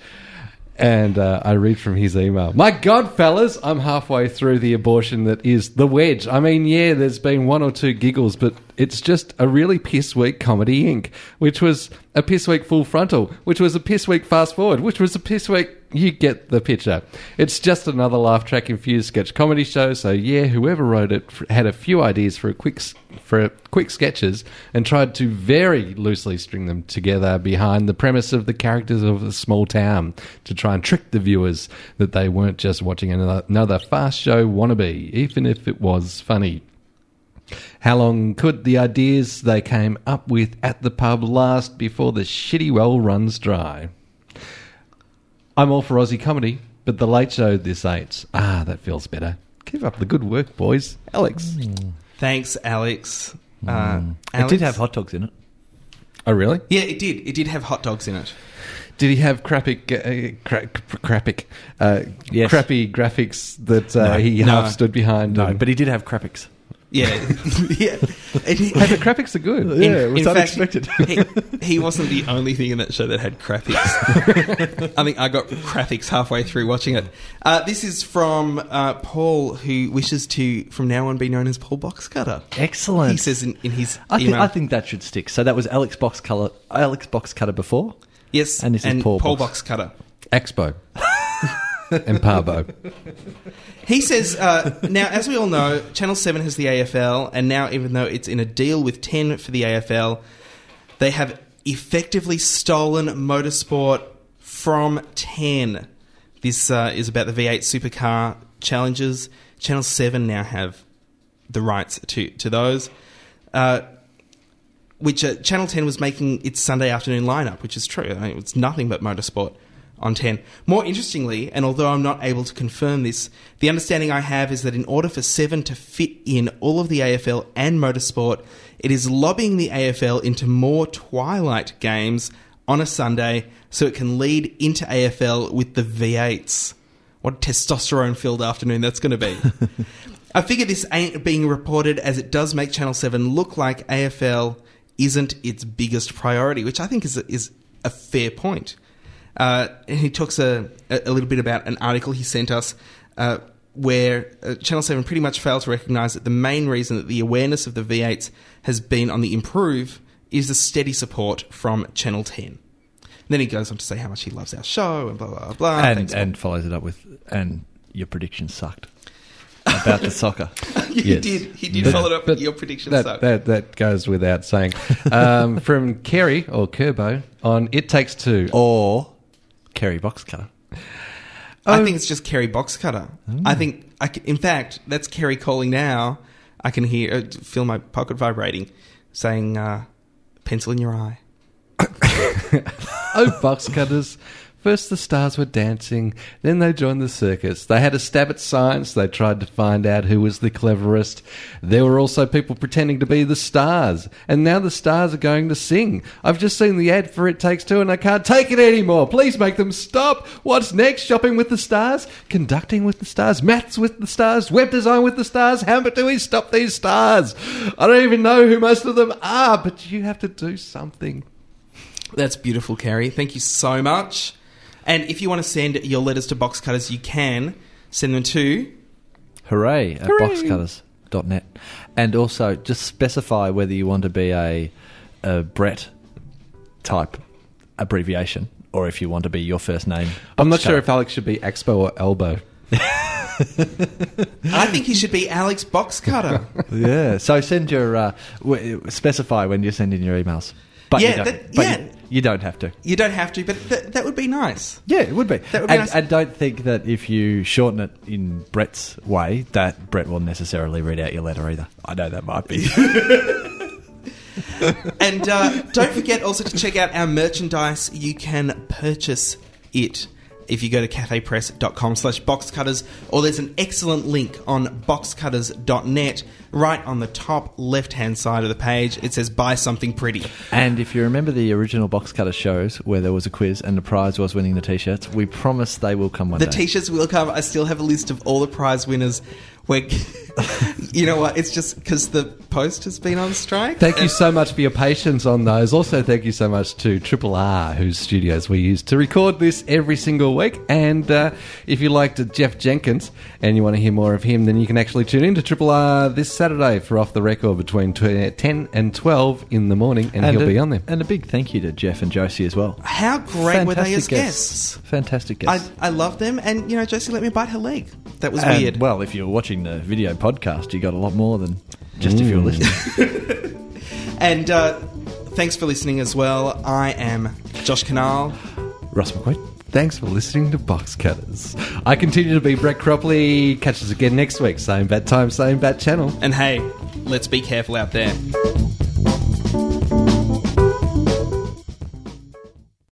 And uh, I read from his email. My God, fellas, I'm halfway through the abortion that is the wedge. I mean, yeah, there's been one or two giggles, but it's just a really piss week comedy inc, which was a piss week full frontal, which was a piss week fast forward, which was a piss week. You get the picture. It's just another laugh track infused sketch comedy show. So yeah, whoever wrote it had a few ideas for a quick for quick sketches and tried to very loosely string them together behind the premise of the characters of a small town to try and trick the viewers that they weren't just watching another, another fast show wannabe, even if it was funny. How long could the ideas they came up with at the pub last before the shitty well runs dry? I'm all for Aussie comedy, but the late show this ain't. Ah, that feels better. Keep up the good work, boys. Alex. Thanks, Alex. Uh, It did have hot dogs in it. Oh, really? Yeah, it did. It did have hot dogs in it. Did he have crappy, uh, cra- crappy, uh, Yes. crappy graphics that uh, No. he No. half stood behind? No, and- but he did have crapics. Yeah, (laughs) yeah. And he- (laughs) hey, the graphics are good. Yeah, it was fact, unexpected. he, (laughs) he wasn't the only thing in that show that had graphics. I think I got graphics halfway through watching it. Uh, this is from uh, Paul, who wishes to, from now on, be known as Paul Boxcutter. Excellent. He says in, in his I think, email. I think that should stick. So that was Alex Box Color, Alex Box Cutter before. yes, and this is Paul Paul Box. Boxcutter. Expo. (laughs) and Parbo. He says, uh, now, as we all know, Channel 7 has the AFL, and now, even though it's in a deal with 10 for the AFL, they have effectively stolen motorsport from 10. This uh, is about the V8 supercar challenges. Channel 7 now have the rights to, to those. Uh, which uh, Channel 10 was making its Sunday afternoon lineup, which is true. I mean, it's nothing but motorsport on 10. More interestingly, and although I'm not able to confirm this, the understanding I have is that in order for 7 to fit in all of the AFL and motorsport, it is lobbying the AFL into more Twilight games on a Sunday so it can lead into AFL with the V8s. What a testosterone filled afternoon that's going to be. (laughs) I figure this ain't being reported as it does make Channel 7 look like AFL isn't its biggest priority, which I think is a, is a fair point. Uh, and he talks a, a, little bit about an article he sent us uh, where uh, Channel 7 pretty much failed to recognise that the main reason that the awareness of the V8s has been on the improve is the steady support from Channel 10. Then he goes on to say how much he loves our show and blah, blah, blah. and Thanks, and follows it up with and your predictions sucked about the soccer. (laughs) he Yes. did. He did But- follow it up but with your prediction. That, sucked. that, that goes without saying. Um, from Kerry or Kerbo on It Takes Two. Or Kerry box cutter. I think it's just Kerry box cutter. I think, I c in fact, that's Kerry calling now. I can hear, uh, feel my pocket vibrating, saying, uh, "Pencil in your eye." (laughs) Oh, box cutters. First, the stars were dancing, then they joined the circus. They had a stab at science, they tried to find out who was the cleverest. There were also people pretending to be the stars, and now the stars are going to sing. I've just seen the ad for It Takes Two, and I can't take it anymore. Please make them stop. What's next? Shopping with the stars? Conducting with the stars? Maths with the stars? Web design with the stars? How do we stop these stars? I don't even know who most of them are, but you have to do something. That's beautiful, Kerry. Thank you so much. And if you want to send your letters to box cutters, you can send them to. Hooray at boxcutters.net. And also just specify whether you want to be a, a Brett type abbreviation or if you want to be your first name. I'm not Box sure if Alex should be Expo or Elbow. I think he should be Alex Box Cutter. (laughs) yeah. So send your uh, w- specify when you send in your emails. But Yeah, you that- but yeah. you, you don't have to. you don't have to, but th- that would be nice. Yeah, it would be. That would be and, nice. and don't think that if you shorten it in Brett's way, that Brett will necessarily read out your letter either. I know that might be. (laughs) And uh, don't forget also to check out our merchandise. You can purchase it if you go to cafepress.com slash boxcutters or there's an excellent link on boxcutters.net right on the top left hand side of the page. It says buy something pretty. and if you remember the original Box Cutter shows where there was a quiz and the prize was winning the t-shirts, we promise they will come one The day. The T-shirts will come. I still have a list of all the prize winners. Where, (laughs) you know what? It's just because the post has been on strike. Thank you so much for your patience on those. Also, thank you so much to Triple R, whose studios we use to record this every single week. And uh, if you liked Jeff Jenkins and you want to hear more of him, then you can actually tune in to Triple R this Saturday for Off the Record between tw- 10 and 12 in the morning, and, he'll a, be on there. And a big thank you to Jeff and Josie as well. How great were they Fantastic as guests? Fantastic I, guests. I love them, and you know, Josie let me bite her leg. That was And, weird. Well, if you're watching the video podcast, you got a lot more than just if you're listening. (laughs) And uh, thanks for listening as well. I am Josh Kinal. Ross McQuaid. Thanks for listening to Box Cutters. I continue to be Brett Cropley. Catch us again next week. Same bat time, same bat channel. And hey, let's be careful out there.